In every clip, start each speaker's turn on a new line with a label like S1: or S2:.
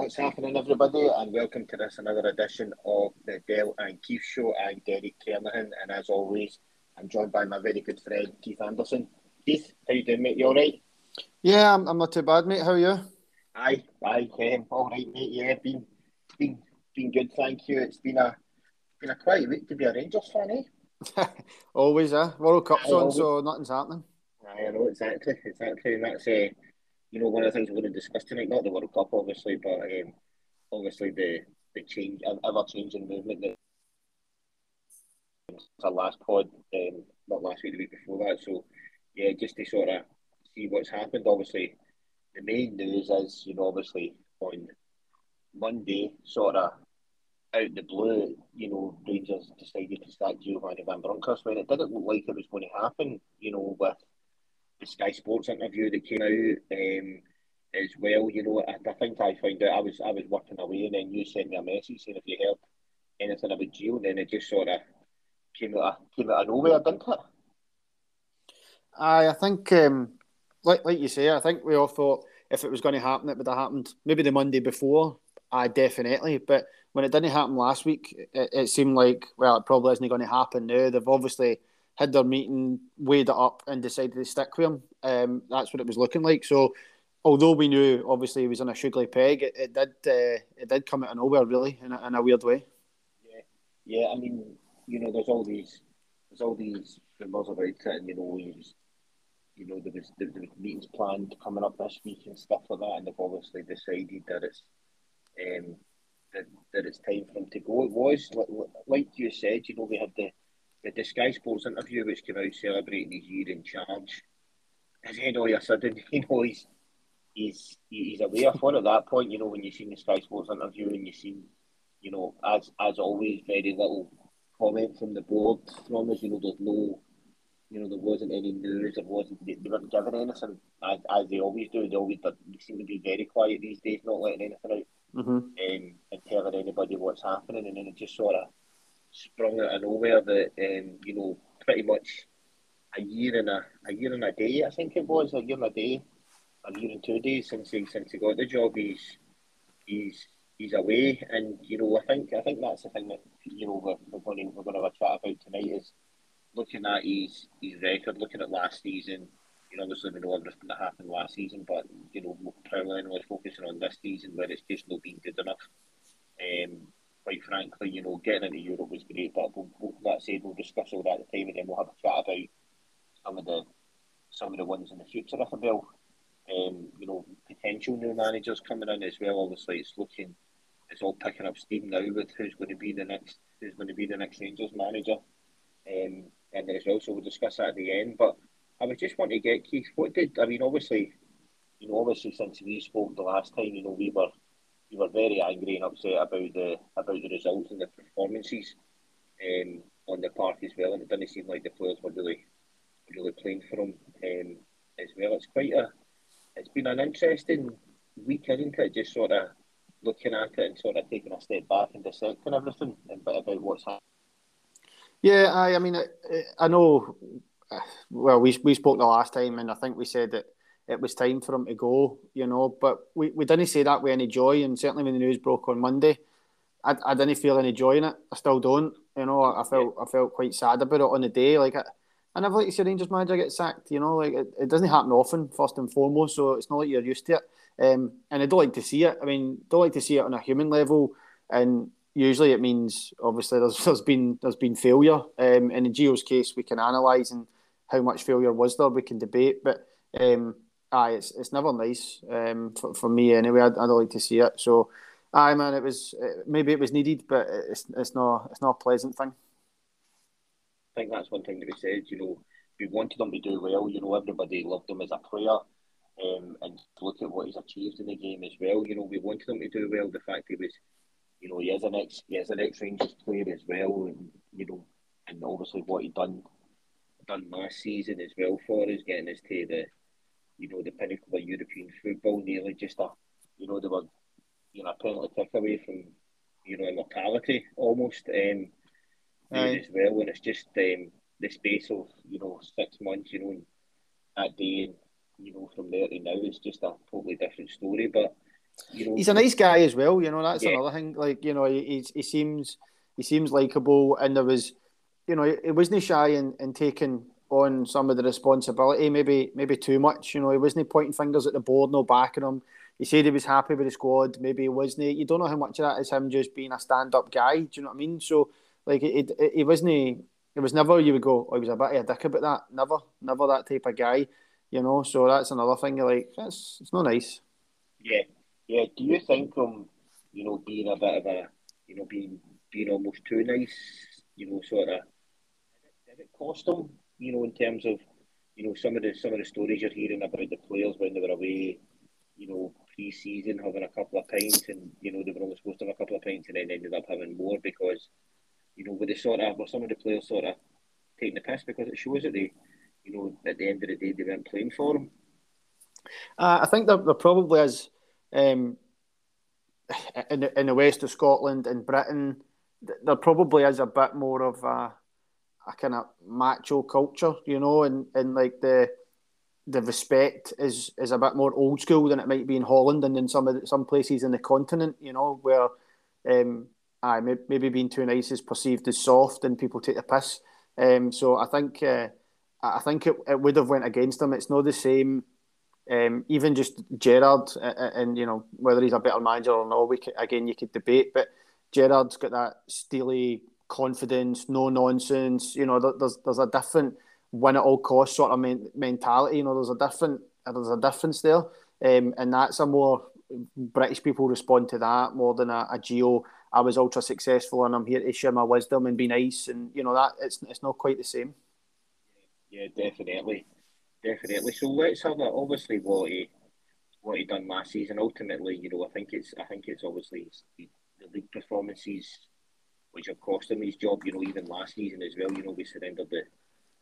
S1: What's happening, everybody, and welcome to this another edition of the Dale and Keith Show. I'm Derek Kernahan, and as always, I'm joined by my very good friend Keith Anderson. Keith, how you doing, mate? You all right?
S2: Yeah, I'm, I'm not too bad, mate. How are you?
S1: Aye, aye, um, all right, mate. Yeah, been been been good, thank you. It's been a been a quiet week to be a Rangers fan,
S2: eh? always, eh? World Cup's aye, on, always. so nothing's happening.
S1: Aye, I know exactly, exactly, and that's uh, you know, one of the things we're going to discuss tonight, not the World Cup, obviously, but um, obviously the the change, ever changing movement that our last pod, um, not last week, the week before that. So, yeah, just to sort of see what's happened. Obviously, the main news is, you know, obviously on Monday, sort of out the blue, you know, Rangers decided to start Giovanni Van Bronckhorst when it didn't look like it was going to happen, you know, with the Sky Sports interview that came out um, as well. You know, I, think I found out I was I was working away, and then you sent me a message saying if you heard anything about Gio, and then it just sort of came out of, came out of nowhere, didn't it?
S2: I I think um, like like you say, I think we all thought if it was going to happen, it would have happened maybe the Monday before. I definitely, but when it didn't happen last week, it, it seemed like well, it probably isn't going to happen now. They've obviously had their meeting, weighed it up, and decided to stick with him. Um, that's what it was looking like. So, although we knew obviously he was on a sugary peg, it, it did uh, it did come out of nowhere really in a, in a weird way.
S1: Yeah, yeah. I mean, you know, there's all these there's all these rumours about it, and you know, he's you know, there was, there was meetings planned coming up this week and stuff like that, and they've obviously decided that it's um, that, that it's time for him to go. It was like, like you said, you know, we had the the Sky Sports interview, which came out celebrating his year in charge, and then all of a sudden, you know, he's he's he's away off one at that point. You know, when you've seen the Sky Sports interview and you've seen, you know, as as always, very little comment from the board from us. You know, there's no, you know, there wasn't any news. There wasn't they, they weren't giving anything as, as they always do. They always they seem to be very quiet these days, not letting anything out
S2: mm-hmm. um,
S1: and telling anybody what's happening, and then it just sort of sprung out of nowhere that um, you know pretty much a year and a a year and a day I think it was a year and a day, a year and two days since he since he got the job. He's he's he's away, and you know I think I think that's the thing that you know we're, we're going to we're going to have a chat about tonight is looking at his his record, looking at last season. You know, obviously we know everything that happened last season, but you know, primarily focusing on this season where it's just not been good enough. Um, quite frankly, you know, getting into Europe was great, but we'll, we'll, that said, we'll discuss all that at the time, and then we'll have a chat about some of the some of the ones in the future, if I will. Um, you know, potential new managers coming in as well. Obviously, it's looking, it's all picking up steam now with who's going to be the next, who's going to be the next Rangers manager. Um, and then as well, discuss that at the end. But I was just wanting to get Keith, what did I mean? Obviously, you know, obviously since we spoke the last time, you know, we were we were very angry and upset about the about the results and the performances um, on the park as well. And it didn't seem like the players were really really playing for them um, as well. It's quite a it's been an interesting week, isn't it? Just sort of looking at it and sort of taking a step back and dissecting everything and bit about what's happening.
S2: Yeah, I, I mean, I, I know. Well, we we spoke the last time, and I think we said that it was time for him to go, you know. But we, we didn't say that with any joy, and certainly when the news broke on Monday, I, I didn't feel any joy in it. I still don't, you know. I, I felt I felt quite sad about it on the day. Like I, I never like to see Rangers manager get sacked, you know. Like it, it doesn't happen often, first and foremost. So it's not like you're used to it. Um, and I don't like to see it. I mean, don't like to see it on a human level, and usually it means obviously there's, there's been there's been failure. Um, in Gio's case, we can analyse and how much failure was there. We can debate, but um, aye, it's it's never nice um, for, for me anyway. I, don't like to see it. So, aye, man, it was maybe it was needed, but it's it's not it's not a pleasant thing.
S1: I think that's one thing that we said. You know, we wanted them to do well. You know, everybody loved him as a player. Um, and look at what he's achieved in the game as well. You know, we wanted him to do well. The fact he was, you know, he is an ex, he is an ex Rangers player as well, and you know, and obviously what he done, done last season as well for us, getting us to the you know, the pinnacle of European football, nearly just a, you know, they were, you know, a penalty kick away from, you know, immortality almost, um, as well. And it's just um, the space of, you know, six months, you know, that day, and, you know, from there to now, it's just a totally different story. But You know,
S2: he's a nice guy as well. You know, that's
S1: Yeah.
S2: another thing. Like you know, he he seems he seems likable, and there was, you know, he wasn't shy in, in taking on some of the responsibility. Maybe maybe too much. You know, he wasn't pointing fingers at the board, no backing him. He said he was happy with the squad. Maybe he wasn't. You don't know how much of that is him just being a stand-up guy. Do you know what I mean? So, like, it, it, he wasn't. He it was never you would go. Oh, he was a bit of a dick about that. Never, never that type of guy. You know. So that's another thing. You're like, it's it's not nice.
S1: Yeah, yeah. Do you think um, you know, being a bit of a, you know, being being almost too nice, you know, sort of, did it cost them, you know, in terms of, you know, some of the some of the stories you're hearing about the players when they were away, you know, pre-season having a couple of pints, and you know they were only supposed to have a couple of pints, and then ended up having more because, you know, with the sort of, were some of the players sort of taking the piss because it shows that they, you know, at the end of the day they weren't playing for them.
S2: Uh, I think there, there probably is um, in the, in the west of Scotland and Britain. There probably is a bit more of a, a kind of macho culture, you know, and, and like the the respect is is a bit more old school than it might be in Holland and in some of the, some places in the continent, you know, where um, aye, maybe being too nice is perceived as soft and people take the piss. Um, so I think uh, I think it, it would have went against them. It's not the same. Um, even just Gerrard, uh, and you know whether he's a better manager or not, we could, again you could debate. But Gerrard's got that steely confidence, no nonsense. You know, there's there's a different win at all costs sort of men- mentality. You know, there's a different there's a difference there, um, and that's a more British people respond to that more than a, a Gio. I was ultra successful and I'm here to share my wisdom and be nice, and you know that it's it's not quite the same.
S1: Yeah, definitely, definitely. So let's have a, obviously what he what he done last season. Ultimately, you know, I think it's I think it's obviously the league performances which have cost him his job. You know, even last season as well. You know, we surrendered the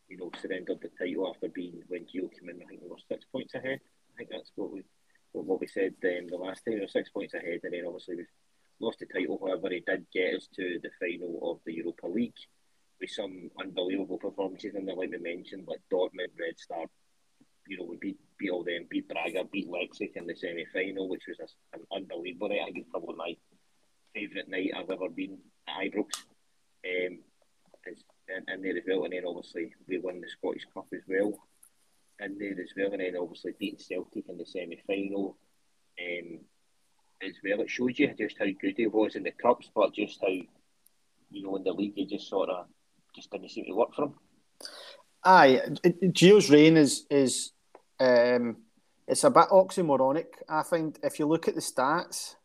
S1: you know surrendered the title after being when Gio came in. I think we were six points ahead. I think that's what we what we said um, the last time. We were six points ahead, and then obviously we've lost the title. However, he did get us to the final of the Europa League with some unbelievable performances in there, like we mentioned, like Dortmund, Red Star. You know, we beat beat all them, beat Braga, beat Leipzig in the semi final, which was a, an unbelievable. I think probably my favourite night I've ever been at Ibrox. Um, in, in there as well, and then obviously we won the Scottish Cup as well in there as well, and then obviously beating Celtic in the semi final. Um, as well, it shows you just how good he was in the cups, but just how you know in the league he just sort of just didn't seem to work for him.
S2: Aye, Gio's reign is is um, it's a bit oxymoronic. I think if you look at the stats,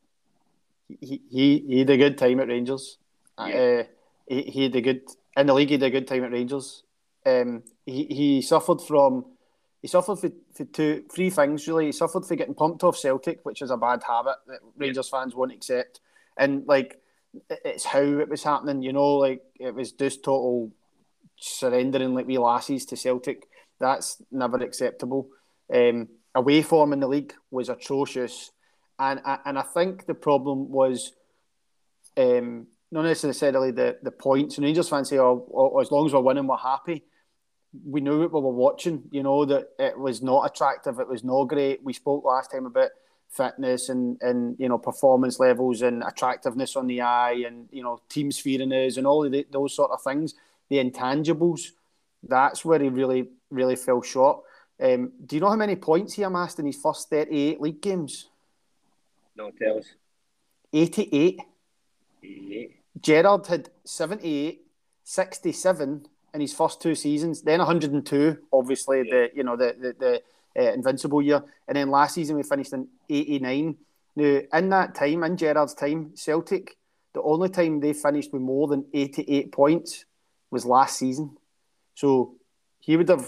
S2: he he, he had a good time at Rangers.
S1: Yeah.
S2: Uh, he, he had a good in the league. He had a good time at Rangers. Um, he he suffered from he suffered for, for two three things really. He suffered for getting pumped off Celtic, which is a bad habit that Rangers fans won't accept, and like it's how it was happening. You know, like it was just total surrendering like we lasses to Celtic. That's never acceptable. Um, away form in the league was atrocious, and and I think the problem was um, not necessarily the the points. And Rangers fans say, "Oh, oh, as long as we're winning, we're happy." We knew what we were watching. You know that it was not attractive. It was not great. We spoke last time about fitness and, and you know performance levels and attractiveness on the eye and you know teams fearing us and all of the, those sort of things the intangibles that's where he really really fell short um, do you know how many points he amassed in his first 38 league games
S1: no tell us
S2: 88
S1: 88
S2: Gerrard had 78 67 in his first two seasons then 102 obviously yeah. the you know the the, the uh, invincible year. And then last season we finished in 89. Now, in that time, in Gerrard's time, Celtic, the only time they finished with more than 88 points was last season. So he would have,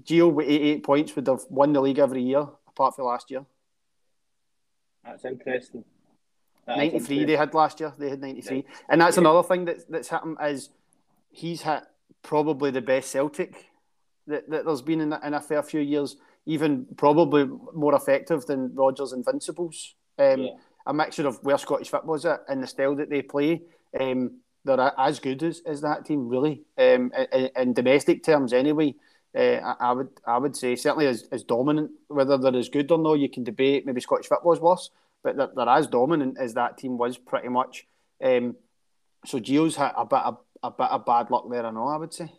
S2: Gio with 88 points would have won the league every year, apart from last year.
S1: That's interesting. That
S2: 93 interesting. they had last year. They had 93. Yeah. And that's yeah. another thing that, that's happened is he's hit probably the best Celtic that, that there's been in, in a fair few years even probably more effective than Rodgers Invincibles. Um, yeah. A mixture of where Scottish football is at and the style that they play. Um, they're as good as, as that team, really. Um, in, in domestic terms, anyway, uh, I, would I would say certainly as, as dominant. Whether they're as good or no, you can debate. Maybe Scottish football is worse, but they're, they're as dominant as that team was pretty much. Um, so Gio's had a bit of a bit of bad luck there, I know. I would say.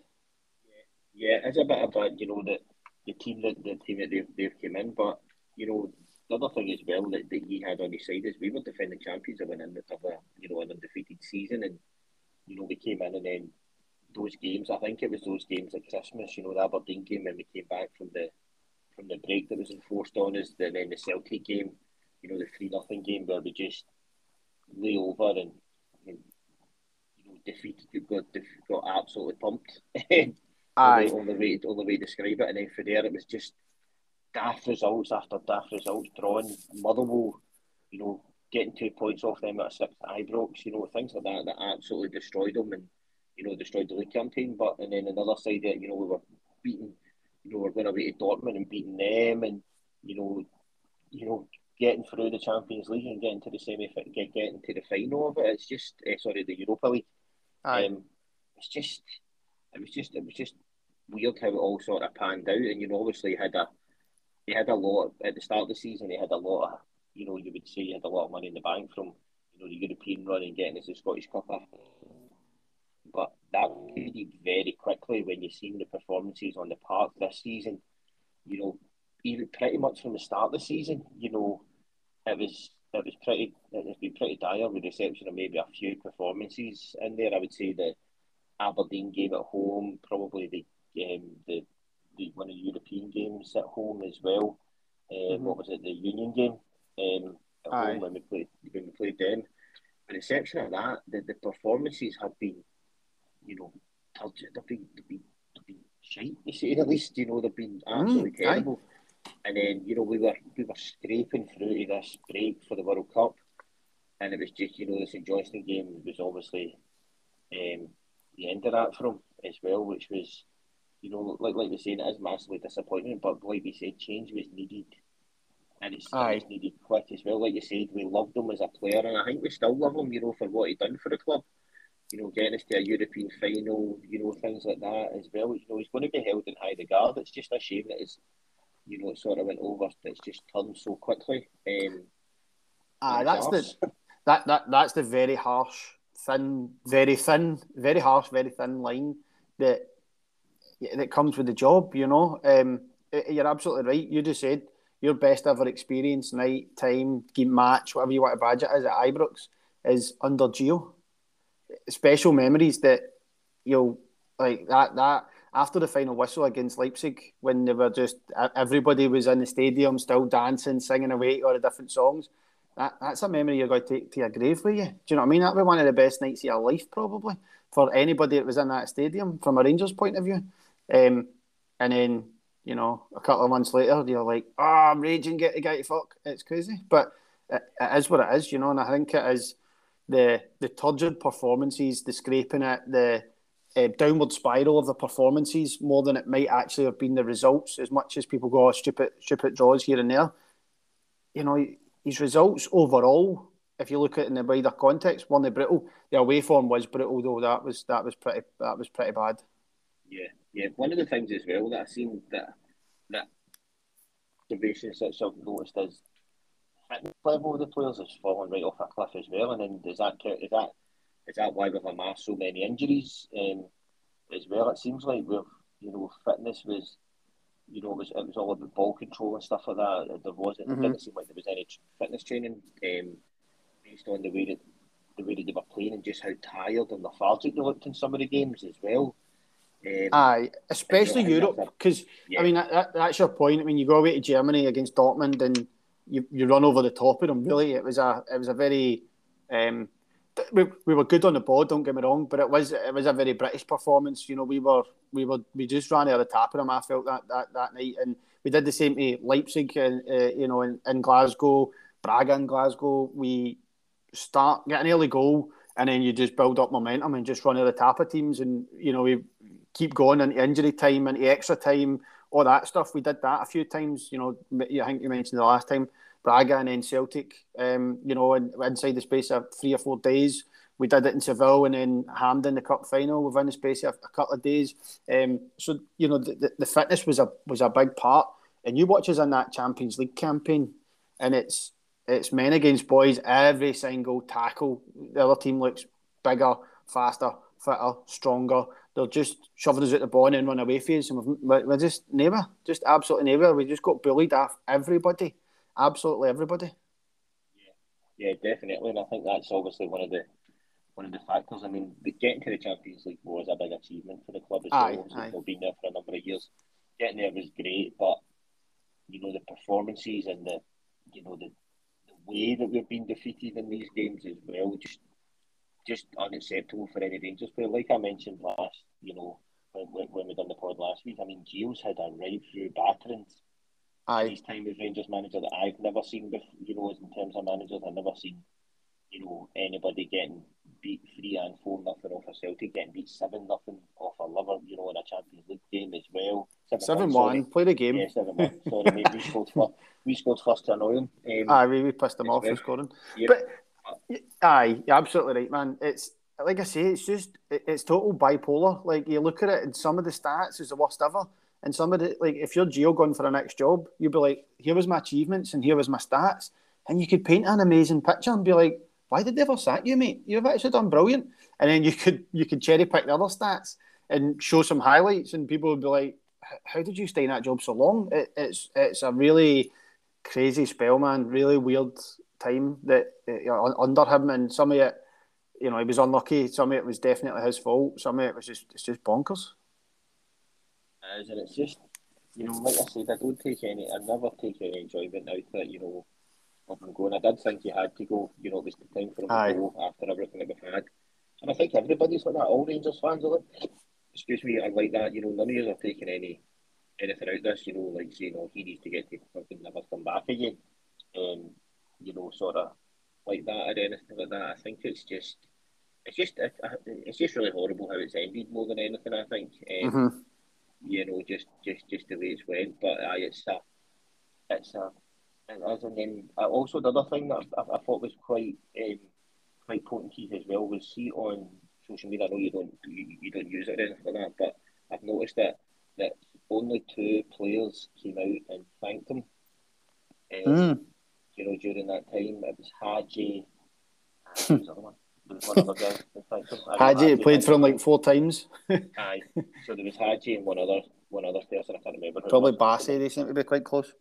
S1: Yeah, it's a bit of bad, you know, that the team that the team that they've, they've came in, but you know, the other thing as well that, that he had on his side is we were defending champions of an of a you know an undefeated season, and you know we came in and then those games. I think it was those games at Christmas. You know the Aberdeen game when we came back from the from the break that was enforced on us. Then then the Celtic game, you know the three nothing game where we just lay over and, and you know defeated. You got got absolutely pumped. Aye. Only, only way only way to describe it, and then for there it was just daft results after daft results drawing Motherwell, you know, getting two points off them at six Ibrox, you know, things like that that absolutely destroyed them and you know destroyed the league campaign. But and then another side that you know we were beating, you know, we're going away to Dortmund and beating them, and you know, you know, getting through the Champions League and getting to the semi, get getting to the final of it. It's just uh, sorry, the Europa League. Um, it's just, it was just, it was just weird how it all sort of panned out, and you know, obviously had a he had a lot at the start of the season. He had a lot of, you know, you would say he had a lot of money in the bank from, you know, the European run and getting us the Scottish Cup. But that faded very quickly when you seen the performances on the park this season. You know, even pretty much from the start of the season, you know, it was it was pretty it has been pretty dire with the exception of maybe a few performances in there. I would say the Aberdeen game at home, probably the um, the the one of the European games at home as well. Uh, mm-hmm. What was it? The Union game um, at Aye. home when we played when we played them. With the exception of that, the, the performances have been, you know, they've been they've been, they've been shite. You say at least, you know, they've been absolutely mm, terrible. Aye. And then you know we were we were scraping through to this break for the World Cup, and it was just you know the St Johnstone game was obviously um, the end of that for him as well, which was you know, like like we saying, it is massively disappointing. But like we said, change was needed, and it's, it's needed quick as well. Like you said, we loved him as a player, and I think we still love him. You know, for what he done for the club. You know, getting us to a European final. You know, things like that as well. You know, he's going to be held in high regard. It's just a shame that it's, you know, it sort of went over. It's just turned so quickly. Um,
S2: Aye, that's the that that that's the very harsh, thin, very thin, very harsh, very thin line that that comes with the job. You know, um, you're absolutely right. You just said your best ever experience, night, time, game match, whatever you want to badge it as at Ibrox, is under Gio. Special memories that you'll like that that after the final whistle against Leipzig when they were just everybody was in the stadium still dancing, singing away all the different songs. That that's a memory you're going to take to your grave with you. Do you know what I mean? That'd be one of the best nights of your life, probably, for anybody that was in that stadium from a Rangers point of view. Um, and then, you know, a couple of months later, you're like, oh, I'm raging, get the guy to fuck. It's crazy. But it, it is what it is, you know, and I think it is the the turgid performances, the scraping at the uh, downward spiral of the performances more than it might actually have been the results, as much as people go, oh, stupid, stupid draws here and there. You know, his results overall, if you look at it in the wider context, weren't brittle. The away form was brittle, though. That was that was pretty that was pretty bad.
S1: Yeah, yeah, one of the things as well that I've seen that that observations that I've noticed is fitness level of the players has fallen right off a cliff as well. And then does that is that is that why we've amassed so many injuries um, as well? It seems like we've you know fitness was you know it was it was all about ball control and stuff like that. There wasn't mm-hmm. it didn't seem like there was any fitness training um, based on the way that the way that they were playing and just how tired and lethargic they looked in some of the games as well.
S2: Um, Aye, especially Europe, because yeah. I mean that, that's your point. I mean, you go away to Germany against Dortmund and you, you run over the top of them. Really, it was a it was a very um, we, we were good on the board. Don't get me wrong, but it was it was a very British performance. You know, we were we were we just ran out of the top of them. I felt that that, that night, and we did the same to Leipzig and uh, you know in, in Glasgow, Braga in Glasgow. We start get an early goal and then you just build up momentum and just run at the top of teams and you know we keep going into injury time, into extra time, all that stuff. We did that a few times. You know, I think you mentioned the last time Braga and then Celtic. Um, you know, in, inside the space of three or four days. We did it in Seville and then Hampden the cup final within the space of a couple of days. Um, so you know, the, the fitness was a was a big part. And you watch us in that Champions League campaign, and it's it's men against boys. Every single tackle, the other team looks bigger, faster, fitter, stronger. They're just shoving us at the ball and run away from us. And we're just never, just absolutely never. We just got bullied off everybody, absolutely everybody.
S1: Yeah, yeah, definitely. And I think that's obviously one of the one of the factors. I mean, getting to the Champions League was a big achievement for the club as
S2: aye,
S1: well.
S2: Aye.
S1: They've been there for a number of years. Getting there was great, but you know the performances and the you know the, the way that we've been defeated in these games as well, just just unacceptable for any Rangers player. Like I mentioned last, you know, when, when we done the pod last week, I mean, Gio's had a right through battering
S2: Aye.
S1: his time as Rangers manager that I've never seen before, you know, in terms of managers. I've never seen, you know, anybody getting beat three and four nothing off a Celtic, getting beat seven nothing off a Liver, you know, in a Champions League game as well.
S2: Seven one, play the game.
S1: Yeah, seven one. Sorry, mate, we scored first. We scored first to annoy them. Um,
S2: aye, we, we pissed them off
S1: well.
S2: for scoring.
S1: Yep.
S2: But aye, you're absolutely right, man. It's like I say, it's just it's total bipolar. Like you look at it, and some of the stats is the worst ever. And some of the like, if you're Gio going for the next job, you'd be like, here was my achievements and here was my stats, and you could paint an amazing picture and be like, why did they ever sack you, mate? You've actually done brilliant. And then you could you could cherry pick the other stats and show some highlights, and people would be like, how did you stay in that job so long? It, it's it's a really crazy spell, man. Really weird time that know, under him, and some of it, you know, he was unlucky. Some of it was definitely his fault. Some of it was just it's just bonkers.
S1: is, and it's just, you know, like I said, I don't take any, I never take any enjoyment out of it, you know, of him going. I did think he had to go, you know, it was the time for him
S2: Aye.
S1: to go after everything that we've had. And I think everybody's like that, all Rangers fans are like, excuse me, are like that, you know, none of you are taking any anything out of this, you know, like saying, oh, he needs to get to fucking never come back again. Um, you know, sort of like that or anything like that. I think it's just, it's just, it, it's just really horrible how it's ended more than anything. I think. Um,
S2: Mm-hmm.
S1: you know, just just just the way it's went. But aye, it's a, it's a, it is. And then uh, also the other thing that I, I thought was quite um, quite potent Keith as well was see on social media. I know you don't you, you don't use it or anything like that, but I've noticed that that only two players came out and thanked him. Um,
S2: Mm.
S1: You know, during that time it was Hagi. and was the other one? One other guy that thanked him. I know
S2: Hagi played for him like four times.
S1: Aye. So there was Hagi and one other one other person. I can't remember.
S2: Probably. Bassey. They seem to be quite close.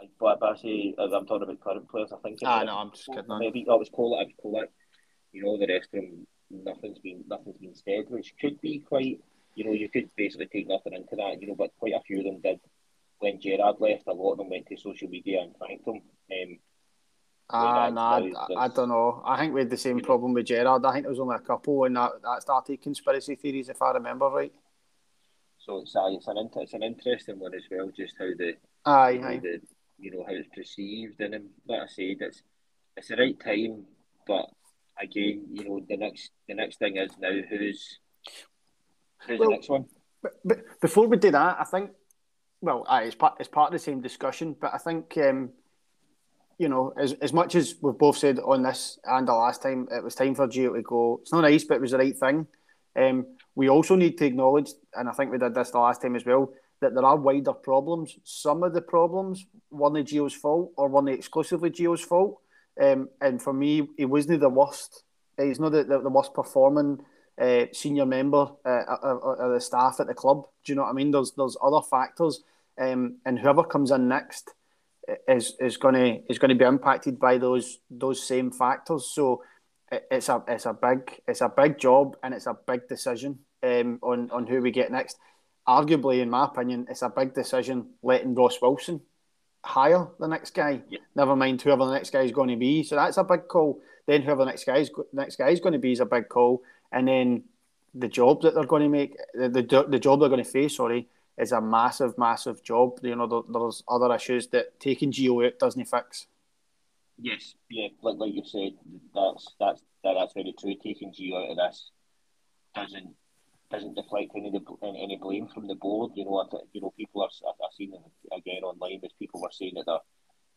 S1: Aye, But Bassey, uh, I'm talking about current players. I think.
S2: Ah, no, I'm just kidding.
S1: Maybe oh, it was Colak. It was Colak. You know, the rest of them, nothing's been nothing's been said, which could be quite. You know, you could basically take nothing into that. You know, but quite a few of them did. When Gerrard left, a lot of them went to social media and thanked him. Um,
S2: Ah, nah, I, I don't know. I think we had the same problem with Gerrard. I think there was only a couple, and that, that started conspiracy theories, if I remember right.
S1: so it's aye, it's an it's an interesting one as well. Just how the
S2: Aye,
S1: know,
S2: aye.
S1: the you know how it's perceived and like I said it's it's the right time but again you know the next the next thing is now who's who's
S2: Well-
S1: the next one
S2: But, but before we do that, I think, well, aye, it's part it's part of the same discussion. But I think, um, you know, as as much as we've both said on this and the last time, it was time for Gio to go. It's not nice, but it was the right thing. Um, we also need to acknowledge, and I think we did this the last time as well, that there are wider problems. Some of the problems weren't Gio's fault or weren't exclusively Gio's fault. Um, and for me, he wasn't the worst. He's not the, the, the worst performing uh, senior member uh, of the staff at the club. Do you know what I mean? There's there's other factors, um, and whoever comes in next is is going to is going to be impacted by those those same factors. So it- it's a it's a big it's a big job and it's a big decision um, on on who we get next. Arguably, in my opinion, it's a big decision letting Ross Wilson hire the next guy.
S1: Yeah.
S2: Never mind whoever the next guy is going to be. So that's a big call. Then whoever the next guy is next guy is going to be is a big call. And then the job that they're going to make, the the, the job they're going to face, sorry, is a massive, massive job. You know, there, there's other issues that taking Gio out doesn't fix.
S1: yes yeah like like you said that's that's that, that's very true taking Gio out of this doesn't doesn't deflect any of the, any, blame from the board you know I th- you know people are I've seen it again online as people were saying that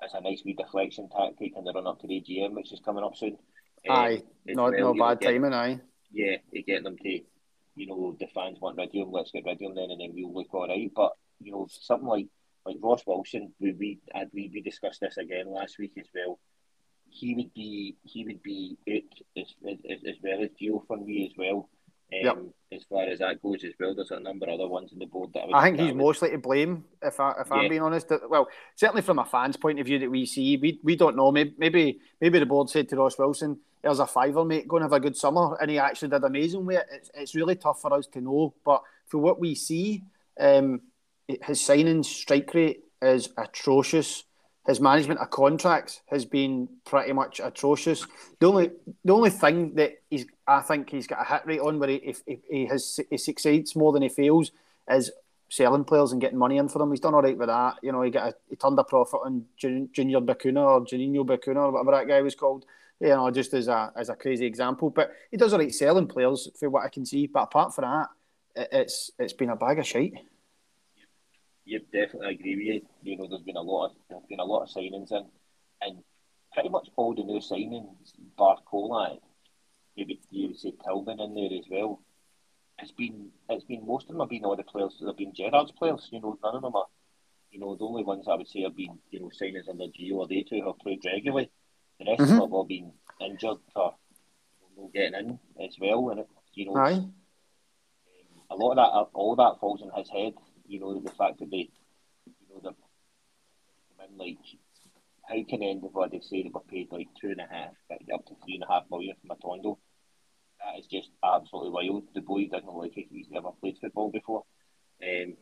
S1: it's a nice wee deflection tactic and they run up to the AGM which is coming up soon Um,
S2: aye,
S1: as
S2: no,
S1: well,
S2: no
S1: you know,
S2: bad
S1: get-
S2: timing, aye.
S1: yeah, to get them to, you know, the fans want rid of him, let's get rid of him then, and then we'll look all right. But you know, something like like Ross Wilson, we we had we, we discussed this again last week as well. he would be he would be it as, as, as well as Gio for me as well. Um, yep. As far as that goes as well, there's a number of other ones on the board that
S2: I, I think he's would... mostly to blame. If I if yeah. I'm being honest, well, certainly from a fan's point of view that we see, we, we don't know. Maybe maybe maybe the board said to Ross Wilson, "There's a fiver, mate. Go and have a good summer," and he actually did amazing with it. It's, it's really tough for us to know, but for what we see, um, his signing strike rate is atrocious his management of contracts has been pretty much atrocious. The only the only thing that he's I think he's got a hit rate on where he if, if he has he succeeds more than he fails is selling players and getting money in for them. He's done all right with that. You know, he got a, he turned a profit on Junior Bacuna or Juninho Bacuna or whatever that guy was called. You know, just as a as a crazy example. But he does all right selling players for what I can see. But apart from that, it, it's it's been a bag of shite
S1: you definitely agree with you. You know, there's been a lot of there's been a lot of signings in, and pretty much all the new signings, bar Colak, maybe you would say Tillman in there as well. It's been it's been most of them have been all the players that have been Gerrard's players. You know, none of them are. You know, the only ones I would say have been you know signings under Gio or they two have played regularly. The rest mm-hmm. of them have all been injured or getting in as well. And it, you know,
S2: um,
S1: a lot of that all that falls on his head you know, the fact that they, you know, they're come in like, how can anybody say they were paid like two and a half, up to three and a half million from Matondo? That is just absolutely wild. The boy doesn't look like he's never played football before. Um,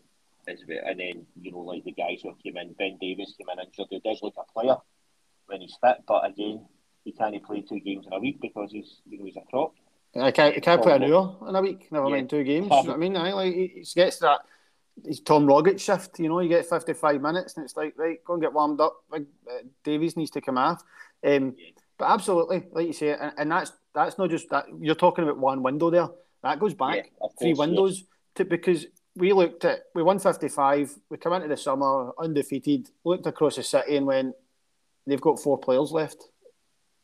S1: and then, you know, like the guys who came in, Ben Davies came in injured. He does look a player when he's fit, but again, he can't play two games in a week because he's, you know, he's a prop.
S2: I can't, I can't play an hour in a week, never yeah. mind two games. You know what I mean, I like he gets that he's Tom Rogic shift. You know, you get 55 minutes and it's like, right, go and get warmed up. Like, uh, Davies needs to come off. Um, but absolutely, like you say, and, and, that's that's not just that. You're talking about one window there. That goes back yeah, course, three windows yes. to because we looked at we won 55. We come into the summer undefeated. Looked across the city and went, they've got four players left,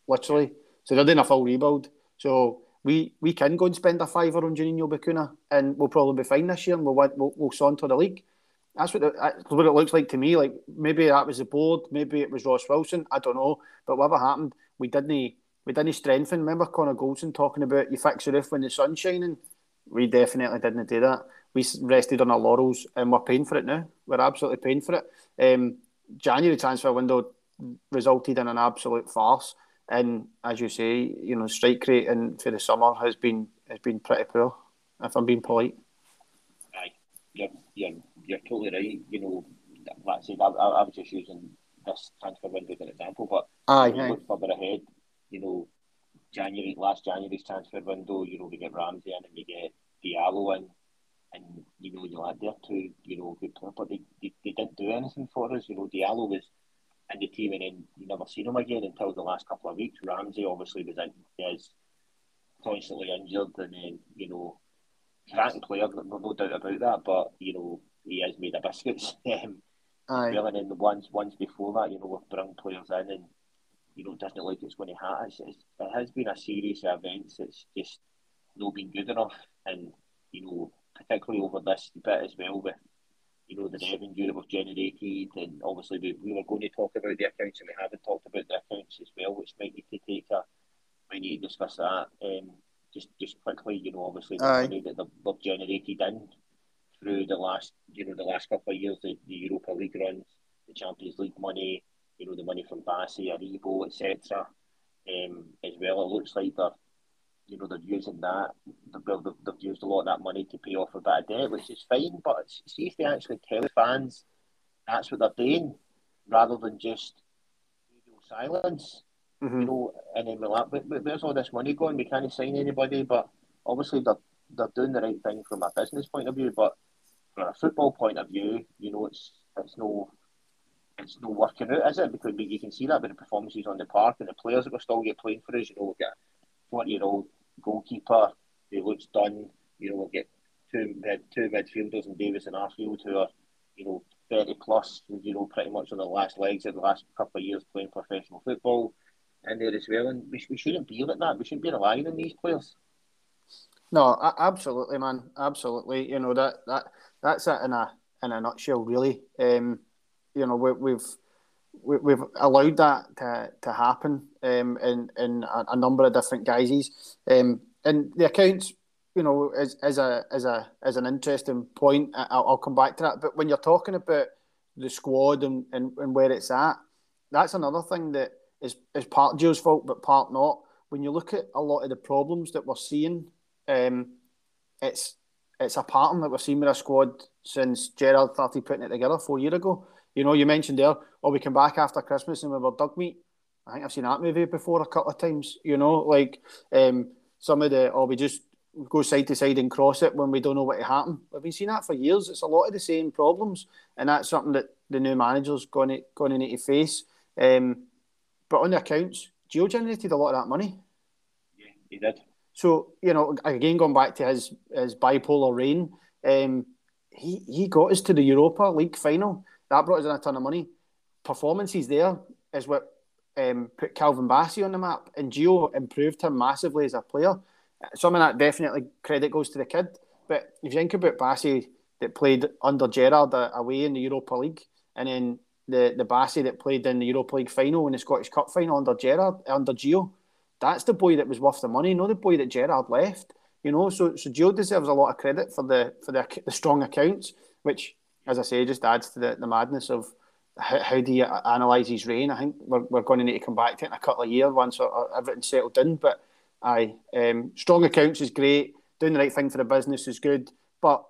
S2: literally. So they're doing a full rebuild. So we we can go and spend a fiver on Juninho Bacuna and we'll probably be fine this year and we'll, we'll, we'll saunter the league. That's what, the, that's what it looks like to me. Like maybe that was the board, maybe it was Ross Wilson. I don't know. But whatever happened, we didn't we didn't strengthen. Remember Connor Goldson talking about you fix the roof when the sun's shining. We definitely didn't do that. We rested on our laurels and we're paying for it now. We're absolutely paying for it. Um, January transfer window resulted in an absolute farce. And as you say, you know, strike rate in for the summer has been has been pretty poor. If I'm being polite.
S1: Aye, you're you're, you're totally right. You know, like I said, I, I, was just using this transfer window as an example, but
S2: aye,
S1: aye. look further ahead. You know, January last January's transfer window. You know, we get Ramsey in and we get Diallo in, and you know, you're like they're two, you know, good players, but they, they, they didn't do anything for us. You know, Diallo was in the team, and then you never seen him again until the last couple of weeks. Ramsey obviously was in, is constantly injured, and then you know, cracking player, no doubt about that. But you know, he has made a biscuits. Um,
S2: Aye.
S1: And then the ones ones before that, you know, we've brought players in, and you know, doesn't look like it's going to happen. It's, it's, it has been a series of events that's just not been good enough, and you know, particularly over this bit as well with you know, the revenue that was generated, and obviously we, we were going to talk about the accounts, and we haven't talked about the accounts as well, which might need to take a, we need to discuss that. Um, just just quickly, you know, obviously the Aye. money that they've, generated in through the last, you know, the last couple of years, the, the Europa League runs, the Champions League money, you know, the money from Bassey, Aribo, etc. Um, as well, it looks like they're you know, they're using that. They've, they've, used a lot of that money to pay off a bit of debt, which is fine. But see if they actually tell the fans that's what they're doing, rather than just silence.
S2: Mm-hmm.
S1: You know, and then we're like, where's all this money going? We can't sign anybody, but obviously they're they're doing the right thing from a business point of view. But from a football point of view, you know, it's it's no it's no working out, is it? Because you can see that with the performances on the park and the players that were still get playing for us. You know, we've got forty year old goalkeeper who looks done. You know, we'll get two two midfielders in Davis and Arfield who are, you know, 30 plus, you know, pretty much on the last legs of the last couple of years playing professional football in there as well. And we, we shouldn't be like that. We shouldn't be relying on these players.
S2: No, absolutely, man. Absolutely. You know, that, that that's it in a in a nutshell, really. Um, you know, we, we've we, have allowed that to, to happen um, in in a, a, number of different guises. Um, and the accounts, you know, is, is a is a is an interesting point. I'll, I'll come back to that. But when you're talking about the squad and, and, and where it's at, that's another thing that is is part Joe's fault, but part not. When you look at a lot of the problems that we're seeing, um, it's it's a pattern that we've seen with our squad since Gerrard started putting it together four years ago. You know, you mentioned there, oh, we come back after Christmas and we were dug meat. I think I've seen that movie before a couple of times. You know, like um, some of the, or we just go side to side and cross it when we don't know what to happen. We've been seeing that for years. It's a lot of the same problems, and that's something that the new manager's going to going to need to face. Um, but on the accounts, Gio generated a lot of that money.
S1: Yeah, he did.
S2: So you know, again, going back to his his bipolar reign, um, he he got us to the Europa League final. That brought us in a ton of money. Performances there is what um, put Calvin Bassey on the map, and Gio improved him massively as a player. Some of that definitely credit goes to the kid. But if you think about Bassey that played under Gerrard away in the Europa League, and then the the Bassey that played in the Europa League final and the Scottish Cup final under Gerrard under Gio, that's the boy that was worth the money, not the boy that Gerrard left. You know, so so Gio deserves a lot of credit for the for the, the strong accounts, which, as I say, just adds to the, the madness of how, how do you analyse his reign. I think we're, we're going to need to come back to it in a couple of years once everything's settled in. But aye, um, strong accounts is great. Doing the right thing for the business is good, but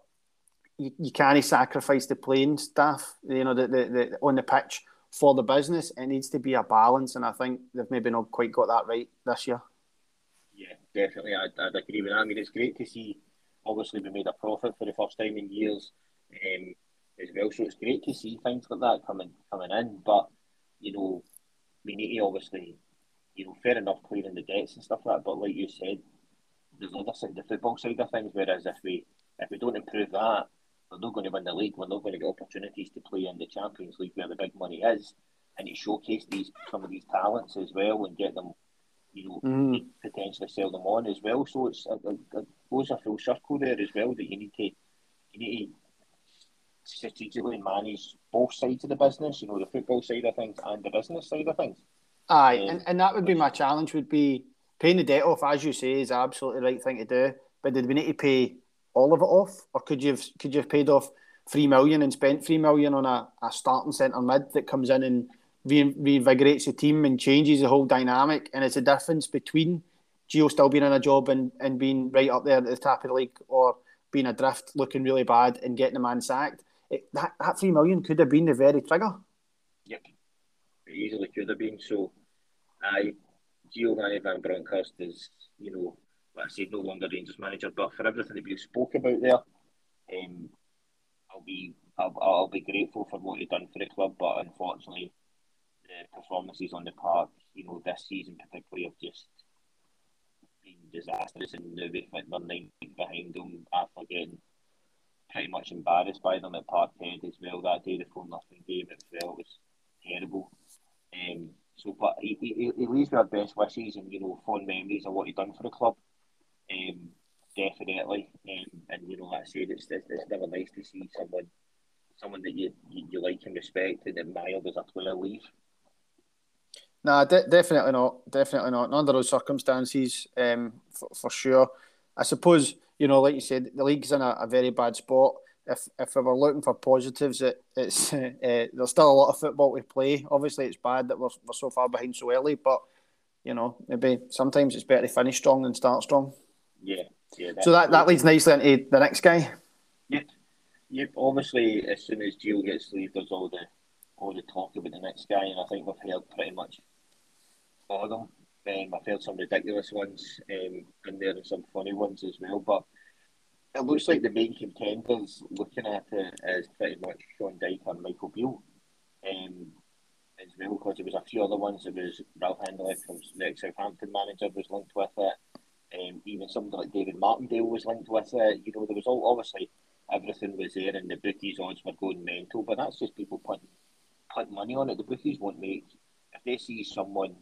S2: you, you can't sacrifice the playing staff. You know, the, the, the on the pitch for the business. It needs to be a balance, and I think they've maybe not quite got that right this year.
S1: Yeah, definitely. I'd, I'd agree with that. I mean, it's great to see. Obviously, we made a profit for the first time in years, um, as well. So it's great to see things like that coming coming in. But you know, we need to obviously, you know, fair enough clearing the debts and stuff like that. But like you said, there's other side, the football side of things. Whereas if we if we don't improve that, we're not going to win the league. We're not going to get opportunities to play in the Champions League where the big money is, and to showcase these some of these talents as well and get them, you know, mm. potentially sell them on as well. So it's it, it goes a full circle there as well that you need to you need to strategically manage both sides of the business. You know, the football side of things and the business side of things.
S2: Aye, um, and, and that would be my challenge. Would be paying the debt off, as you say, is absolutely the right thing to do. But did we need to pay all of it off, or could you have could you have paid off three million and spent three million on a, a starting centre mid that comes in and re- reinvigorates the team and changes the whole dynamic? And it's a difference between Gio still being in a job and, and being right up there at the top of the league, or being adrift, looking really bad, and getting the man sacked. It, that that three million could have been the very trigger.
S1: Yep, it easily could have been. So, I Giovanni Van Bronckhorst is you know I say no longer Rangers manager, but for everything that we spoke about there, um, I'll be I'll, I'll be grateful for what he's done for the club. But unfortunately, the performances on the park, you know, this season particularly have just been disastrous. And now we think they're nine behind them after getting pretty much embarrassed by them at Parkhead as well that day. The four nothing game it felt was terrible. Um, so, but he, he, he leaves with our best wishes and you know fond memories of what he done for the club. Um, definitely, um, and you know, like I said, it's, it's, it's never nice to see someone someone that you, you, you like and respect and admire as a player leave.
S2: Nah, de- definitely not. Definitely not. Under those circumstances, um, for, for sure. I suppose you know, like you said, the league's in a, a very bad spot. If if we were looking for positives, it, it's uh, there's still a lot of football to play. Obviously, it's bad that we're, we're so far behind so early, but you know, maybe sometimes it's better to finish strong than start strong.
S1: Yeah, yeah.
S2: So that, that leads nicely into the next guy.
S1: Yep, yep. Obviously, as soon as Gio gets leave, there's all the all the talk about the next guy, and I think we've heard pretty much all of them. Um, I've heard some ridiculous ones um, in there and some funny ones as well. But it looks like the main contenders looking at it is pretty much Sean Dyche and Michael Beale. Um, as well, because there was a few other ones. There was Ralph Hasenhüttl from the Southampton manager was linked with it. Um, even somebody like David Martindale was linked with it. You know, there was all obviously everything was there, and the bookies odds were going mental. But that's just people putting putting money on it. The bookies won't make if they see someone.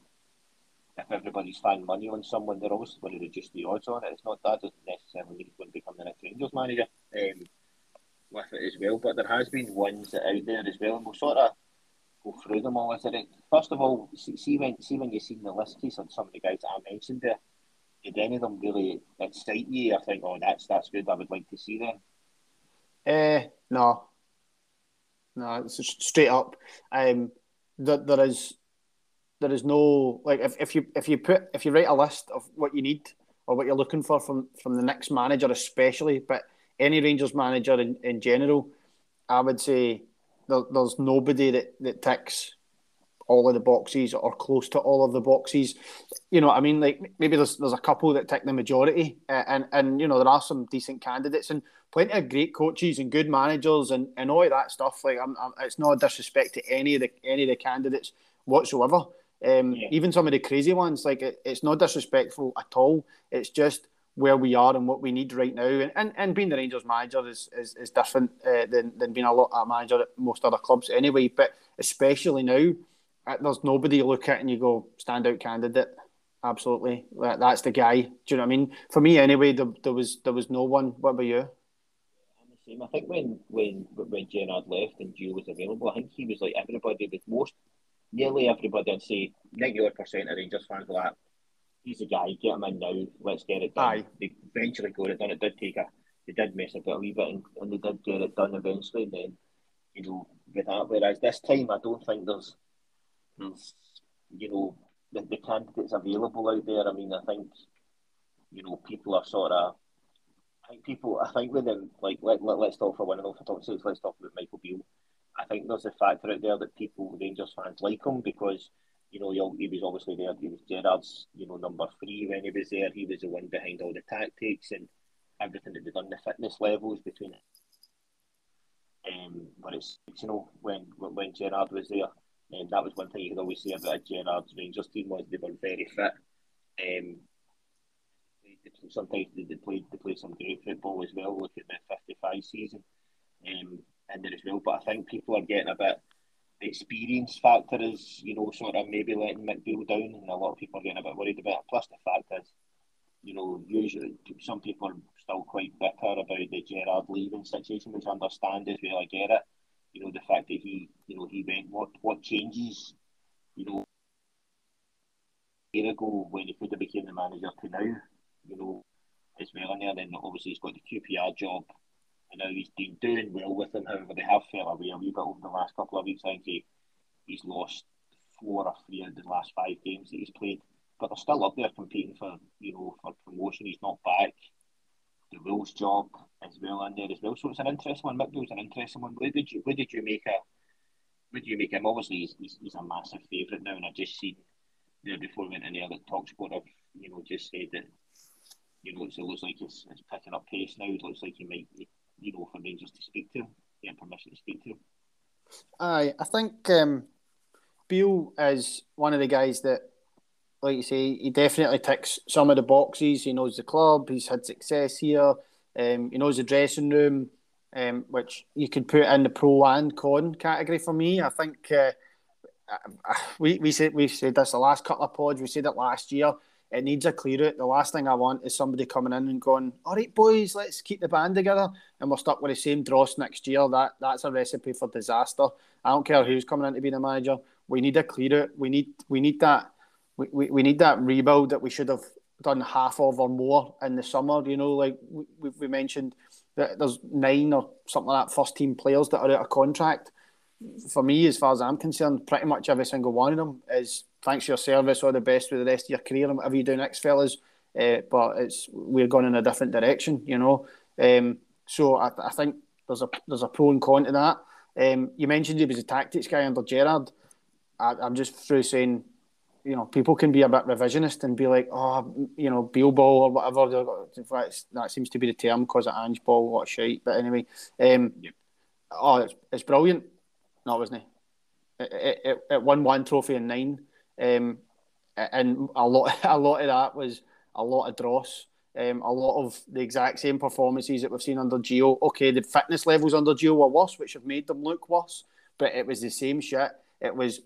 S1: If everybody's throwing money on someone, they're obviously going to reduce the odds on it. It's not that doesn't necessarily mean he's going to become the next Rangers manager um, with it as well. But there has been ones that out there as well, and we'll sort of go through them all. Is it first of all, see when see when you see the list of some of the guys that I mentioned there, did any of them really excite you? I think, oh, that's that's good. I would like to see them.
S2: Uh, no, no, it's straight up. Um, there, there is there is no like if, if you if you put if you write a list of what you need or what you're looking for from from the next manager especially, but any Rangers manager in, in general, I would say there, there's nobody that, that ticks all of the boxes or close to all of the boxes. You know, I mean, like maybe there's there's a couple that tick the majority, and and you know there are some decent candidates and plenty of great coaches and good managers and, and all of that stuff. Like, I'm, I'm, it's not a disrespect to any of the any of the candidates whatsoever. Um, yeah. Even some of the crazy ones, like it, it's not disrespectful at all. It's just where we are and what we need right now. And, and, and being the Rangers manager is, is, is different uh, than, than being a, lot, a manager at most other clubs anyway. But especially now, uh, there's nobody you look at and you go, standout candidate. Absolutely. That's the guy. Do you know what I mean? For me anyway, there, there was there was no one. What about you?
S1: I'm the same. I think when when when Gerrard left and Gio was available, I think he was like everybody with most nearly everybody I'd say ninety percent of Rangers fans were like, he's the guy, get him in now, let's get it done. Aye. They eventually got it done. It did take a, they did mess a bit a wee bit, and, and they did get it done eventually. And then, you know, with that, whereas this time, I don't think there's, there's, you know, the, the candidates available out there. I mean, I think, you know, people are sort of. I think people. I think with them, like let, let let's talk for one of them for talk sake. Let's talk about Michael Beale. I think there's a factor out there that people, Rangers fans, like him because you know, he, he was obviously there. He was Gerrard's, you know, number three when he was there. He was the one behind all the tactics and everything that they done, the fitness levels between it. Um, but it's, you know, when when Gerrard was there, and um, that was one thing you could always say about Gerrard's Rangers team was they were very fit. Um, sometimes they, they played they played some great football as well. Look at the fifty five season, um, and there as well. But I think people are getting a bit the experience factor is, you know, sort of maybe letting Mick Beale down, and a lot of people are getting a bit worried about it. Plus, the fact is, you know, usually some people are still quite bitter about the Gerrard leaving situation, which I understand as well. I get it. You know, the fact that he, you know, he went. What what changes? You know, a year ago when he could have became the manager to now, you know, as well in there. Then obviously he's got the QPR job and now he's been doing well with them. However, they have fell away a wee bit over the last couple of weeks. I think he, he's lost four or three of the last five games that he's played, but they're still up there competing for you know for promotion. He's not back. The Wolves job as well in there as well. So it's an interesting one. Mick an interesting one. Where did you where did you make a where did you make him? Obviously, he's, he's, he's a massive favourite now, and I just seen there before we went in there that Talksport have you know just said that you know it looks like it's, it's picking up pace now. It looks like he might you know, for Rangers to speak to him, get permission to speak to him.
S2: Aye, I think um, is one of the guys that, like you say, he definitely ticks some of the boxes. He knows the club, he's had success here, um, he knows the dressing room, um, which you could put in the pro and con category for me. I think uh, we we said we've said this the last couple of pods. We said it last year. It needs a clear out. The last thing I want is somebody coming in and going, "All right, boys, let's keep the band together," and we're stuck with the same dross next year. That that's a recipe for disaster. I don't care who's coming in to be the manager. We need a clear out. We need we need that. We, we, we need that rebuild that we should have done half of or more in the summer. You know, like we, we mentioned that there's nine or something like that first team players that are out of contract. For me, as far as I'm concerned, pretty much every single one of them is thanks for your service. All the best with the rest of your career and whatever you do next, fellas. Uh, but it's we're going in a different direction, you know. Um, so I, I, think there's a there's a pro and con to that. Um, you mentioned he was a tactics guy under Gerrard. I, am just through saying, you know, people can be a bit revisionist and be like, oh, you know, Beale ball or whatever. That seems to be the term because of Ange ball, what shite. But anyway, um, yep. oh, it's, it's brilliant. No, wasn't he? It, it, it, it won one trophy in nine. Um, and a lot, a lot of that was a lot of dross. Um, a lot of the exact same performances that we've seen under Gio. Okay, the fitness levels under Gio were worse, which have made them look worse, but it was the same shit. It was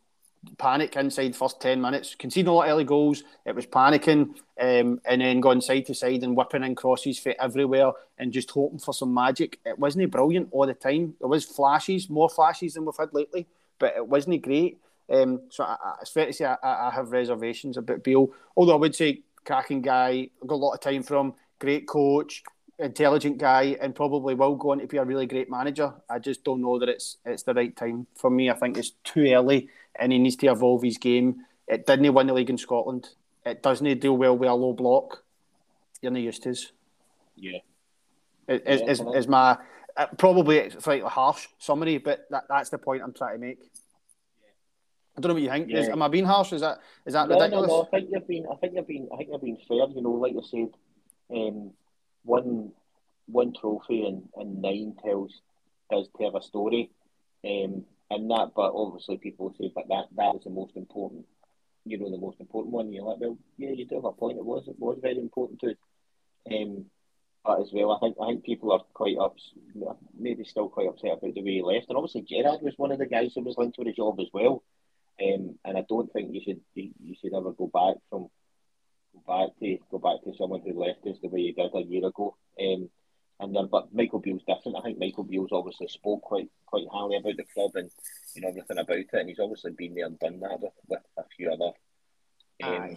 S2: panic inside first 10 minutes, conceding a lot of early goals. It was panicking um, and then going side to side and whipping in crosses for everywhere and just hoping for some magic. It wasn't brilliant all the time. There was flashes, more flashes than we've had lately, but it wasn't great. Um, so I, I, it's fair to say I, I, have reservations about Beale. Although I would say cracking guy, I've got a lot of time from, great coach, intelligent guy, and probably will go on to be a really great manager. I just don't know that it's it's the right time for me. I think it's too early, and he needs to evolve his game. It didn't win the league in Scotland. It doesn't deal well with a low block. You're not used to.
S1: Yeah.
S2: Is, yeah, is, is my uh, probably slightly harsh summary, but that, that's the point I'm trying to make. I don't know what you think. Yeah. Is, am I being harsh? Is that is that
S1: no,
S2: ridiculous?
S1: No, no. I think you've been. I think you've been. I think you've been fair. You know, like you said, um, one one trophy and, and nine tells does tell a story, um, and that. But obviously, people say, but that that is the most important. You know, the most important one. You're like, well, yeah, you do have a point. It was it was very important to. Um, but as well, I think I think people are quite ups, maybe still quite upset about the way he left. And obviously, Gerrard was one of the guys who was linked with the job as well. Um, and I don't think you should you should ever go back from go back to go back to someone who left us the way you did a year ago. Um, and then, but Michael Beale's different. I think Michael Beale's obviously spoke quite quite highly about the club and you know everything about it, and he's obviously been there and done that with, with a few other um,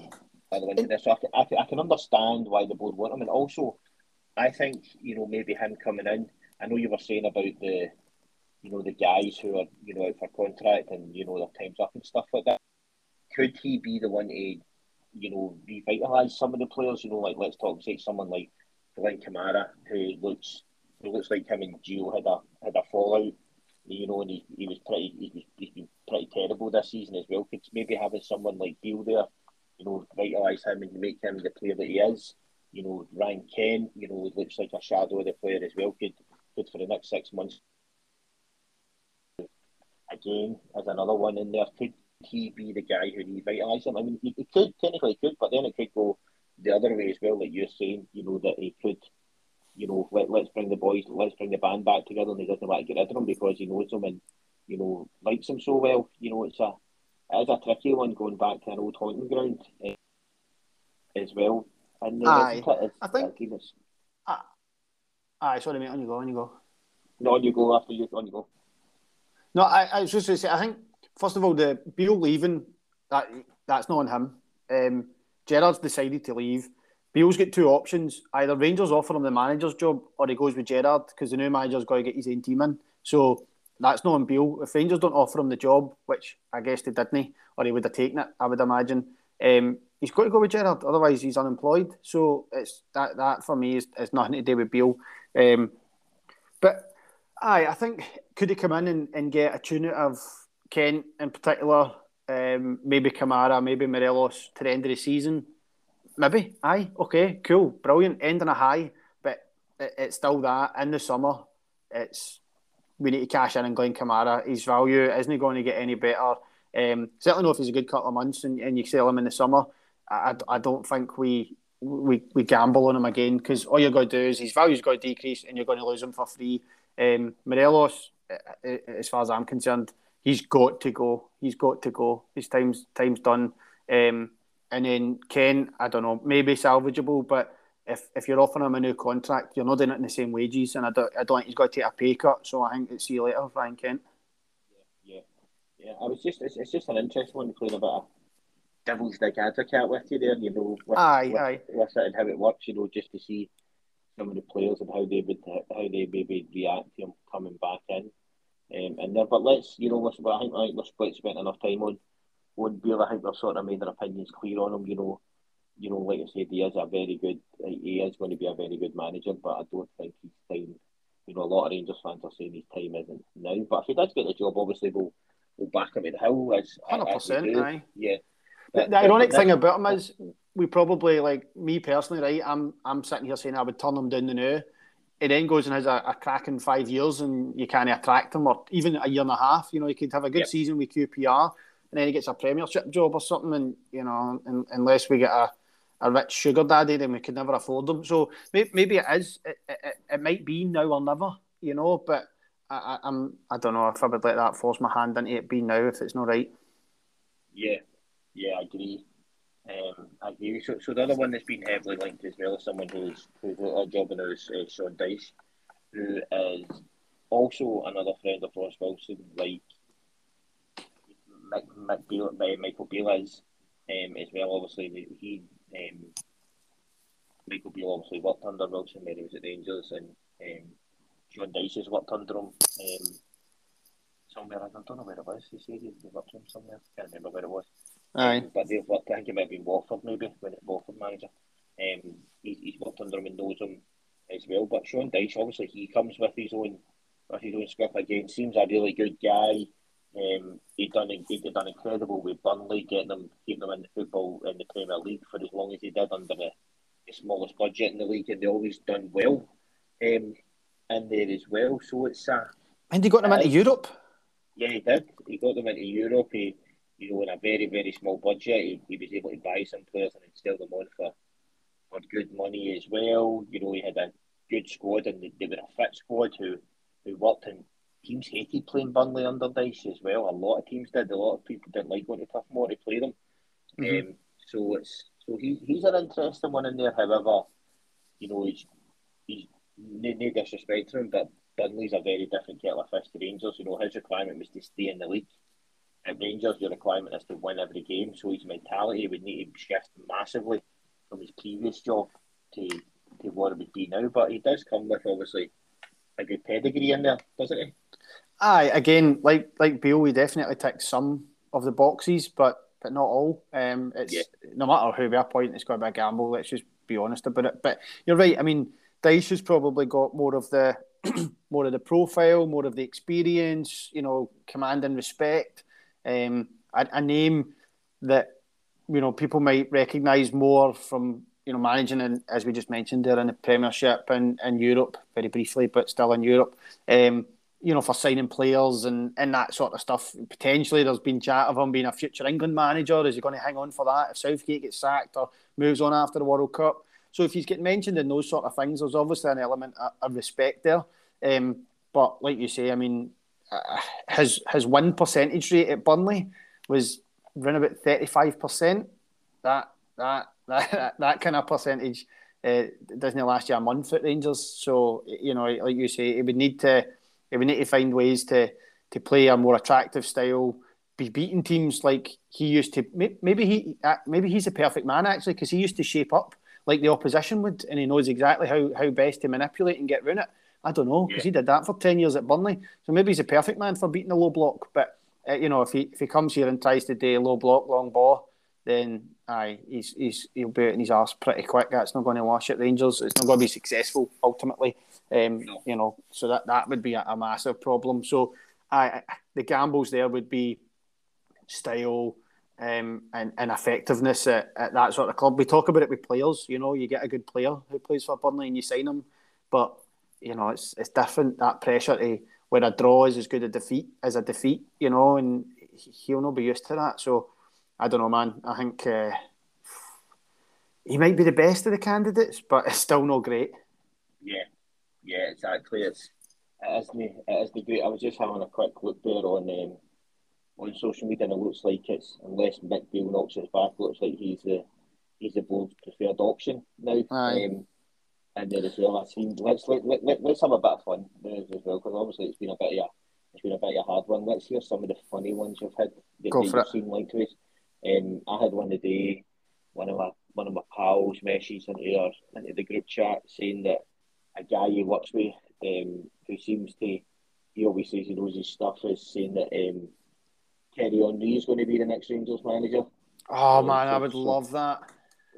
S1: other ones. So I can, I, can, I can understand why the board want him, and also I think you know maybe him coming in. I know you were saying about the you know, the guys who are, you know, out for contract and, you know, their time's up and stuff like that. Could he be the one to, you know, revitalise some of the players? You know, like let's talk say someone like Glenn Kamara, who looks who looks like him and Gio had a had a fallout. You know, and he, he was pretty he was, he's been pretty terrible this season as well. Could maybe having someone like Beale there, you know, vitalise him and make him the player that he is. You know, Ryan Kent, you know, looks like a shadow of the player as well. Could could for the next six months again as another one in there. Could he be the guy who revitalises him? I mean, he, he could technically could, but then it could go the other way as well. Like you're saying, you know that he could, you know, let let's bring the boys, let's bring the band back together, and he doesn't want to get rid of them because he knows them and you know likes them so well. You know, it's a it is a tricky one going back to an old haunting ground uh, as well. And
S2: aye, I think. It's, aye, sorry, mate. On you go. On you go.
S1: No, on you go after you. On you go.
S2: No, I, I was just going to say, I think, first of all, the Beale leaving, that that's not on him. Um, Gerrard's decided to leave. Beale's got two options. Either Rangers offer him the manager's job or he goes with Gerrard because the new manager's got to get his own team in. So that's not on Beale. If Rangers don't offer him the job, which I guess they didn't, or he would have taken it, I would imagine, um, he's got to go with Gerrard. Otherwise, he's unemployed. So it's that that for me is, is nothing to do with Beale. Um, but Aye, I think could he come in and, and get a tune out of Kent in particular, um, maybe Kamara, maybe Morelos to the end of the season? Maybe. Aye, okay, cool, brilliant. Ending a high, but it, it's still that in the summer. It's we need to cash in on Glenn Kamara. His value isn't going to get any better. Um, certainly, not if he's a good couple of months and, and you sell him in the summer. I, I don't think we we, we gamble on him again because all you're going to do is his value's going to decrease and you're going to lose him for free. Um, Morelos, as far as I'm concerned, he's got to go. He's got to go. His time's time's done. Um, and then Ken, I don't know, maybe salvageable, but if, if you're offering him a new contract, you're not doing it in the same wages, and I don't, I don't think he's got to take a pay cut. So I think it's see you later, Ryan Kent.
S1: Yeah, yeah, yeah. I was just, it's, it's just an interesting one playing a bit of devil's advocate with you there, you know, with,
S2: aye,
S1: with,
S2: aye.
S1: with it and how it works, you know, just to see some of the players and how they would how they maybe react to him coming back in. Um, and there, but let's you know, let's, well, I think I think we're split spent enough time on on Beale. I think they've sort of made their opinions clear on him. You know, you know, like I said, he is a very good. He is going to be a very good manager, but I don't think his time. You know, a lot of Rangers fans are saying his time isn't now. But if he does get the job, obviously we'll we'll back him at the hill. As
S2: hundred percent,
S1: right?
S2: yeah. The ironic thing about him is we probably like me personally, right? I'm I'm sitting here saying I would turn him down the now. It then goes and has a, a crack in five years, and you can't attract him, or even a year and a half. You know, he could have a good yep. season with QPR, and then he gets a Premiership job or something, and you know, and, unless we get a, a rich sugar daddy, then we could never afford them. So maybe, maybe it is. It, it, it, might be now or never. You know, but I, I, I'm I don't know if I would let that force my hand into it. Be now if it's not right.
S1: Yeah, yeah, I agree. Um, I agree. So, so the other one that's been heavily linked as well is someone who's who's a job in is uh, Sean Dyche, who is also another friend of Ross Wilson. Like Mick, Mick Beale, Michael Beale is um, as well. Obviously, he um, Michael Beale obviously worked under Wilson when he was at Rangers, and um, Sean Dyche has worked under him. Um, somewhere I don't know where it was. He said he worked him somewhere. Can't remember where it was.
S2: Aye.
S1: Um, but they've worked. I think it might have been Watford maybe when it's Watford manager. Um, he's, he's worked under him and knows him as well. But Sean Dyche, obviously, he comes with his own with his own script again. Seems a really good guy. Um, he done he done incredible with Burnley, getting them keeping them in the football in the Premier League for as long as he did under the, the smallest budget in the league, and they always done well um, in there as well. So it's uh,
S2: and he got them into Europe.
S1: Yeah, he did. He got them into Europe. He, you know, in a very very small budget, he, he was able to buy some players and sell them on for for good money as well. You know, he had a good squad, and they, they were a fit squad who who worked in teams hated playing Burnley under Dyche as well. A lot of teams did. A lot of people didn't like going to Turf to play them. Mm-hmm. Um, so it's so he, he's an interesting one in there. However, you know he's he's no, no disrespect to him, but Burnley's a very different kettle of fish to Rangers. You know his requirement was to stay in the league. At Rangers, your requirement is to win every game. So his mentality would need to shift massively from his previous job to to what it would be now. But he does come with obviously a good pedigree in there, doesn't he?
S2: Aye, again, like like Beale, we definitely tick some of the boxes, but but not all. Um, it's yeah. no matter who we appoint, it's going to be a gamble. Let's just be honest about it. But you're right. I mean, Dyche has probably got more of the more of the profile, more of the experience. You know, command and respect. Um, a, a name that you know people might recognise more from you know, managing and as we just mentioned there in the Premiership and in Europe, very briefly, but still in Europe. Um, you know, for signing players and, and that sort of stuff. Potentially, there's been chat of him being a future England manager. Is he going to hang on for that if Southgate gets sacked or moves on after the World Cup? So if he's getting mentioned in those sort of things, there's obviously an element of respect there. Um, but like you say, I mean, his his win percentage rate at Burnley was around about thirty five percent. That that that, that, kind of percentage uh, doesn't last you a month at Rangers. So you know, like you say, it would need to it would need to find ways to to play a more attractive style, be beating teams like he used to. Maybe he uh, maybe he's a perfect man actually because he used to shape up like the opposition would, and he knows exactly how how best to manipulate and get round it. I don't know because yeah. he did that for ten years at Burnley, so maybe he's a perfect man for beating a low block. But uh, you know, if he if he comes here and tries to do low block, long ball, then aye, he's, he's he'll be in his ass pretty quick. That's not going to wash at Rangers. It's not going to be successful ultimately. Um, no. You know, so that that would be a, a massive problem. So, I the gambles there would be style um, and, and effectiveness at, at that sort of club. We talk about it with players. You know, you get a good player who plays for Burnley and you sign him, but you know it's it's different. That pressure to where a draw is as good a defeat as a defeat. You know, and he'll not be used to that. So I don't know, man. I think uh, he might be the best of the candidates, but it's still not great.
S1: Yeah, yeah, exactly. It's it is the it is the great. I was just having a quick look there on um, on social media, and it looks like it's unless Mick Beale knocks us back, it looks like he's the he's the board's preferred option now. Um, and then as well, I seen let's let, let, let, let's have a bit of fun there as well because obviously it's been a bit of a it's been a bit of a hard one. Let's hear some of the funny ones you've had that
S2: Go you've
S1: seen like to us. Um, I had one today. One of my one of my pals messages into our into the group chat saying that a guy he works with, um, who seems to he always says he knows his stuff, is saying that um, Thierry Henry is going to be the next Rangers manager.
S2: Oh um, man, so, I would so, love that.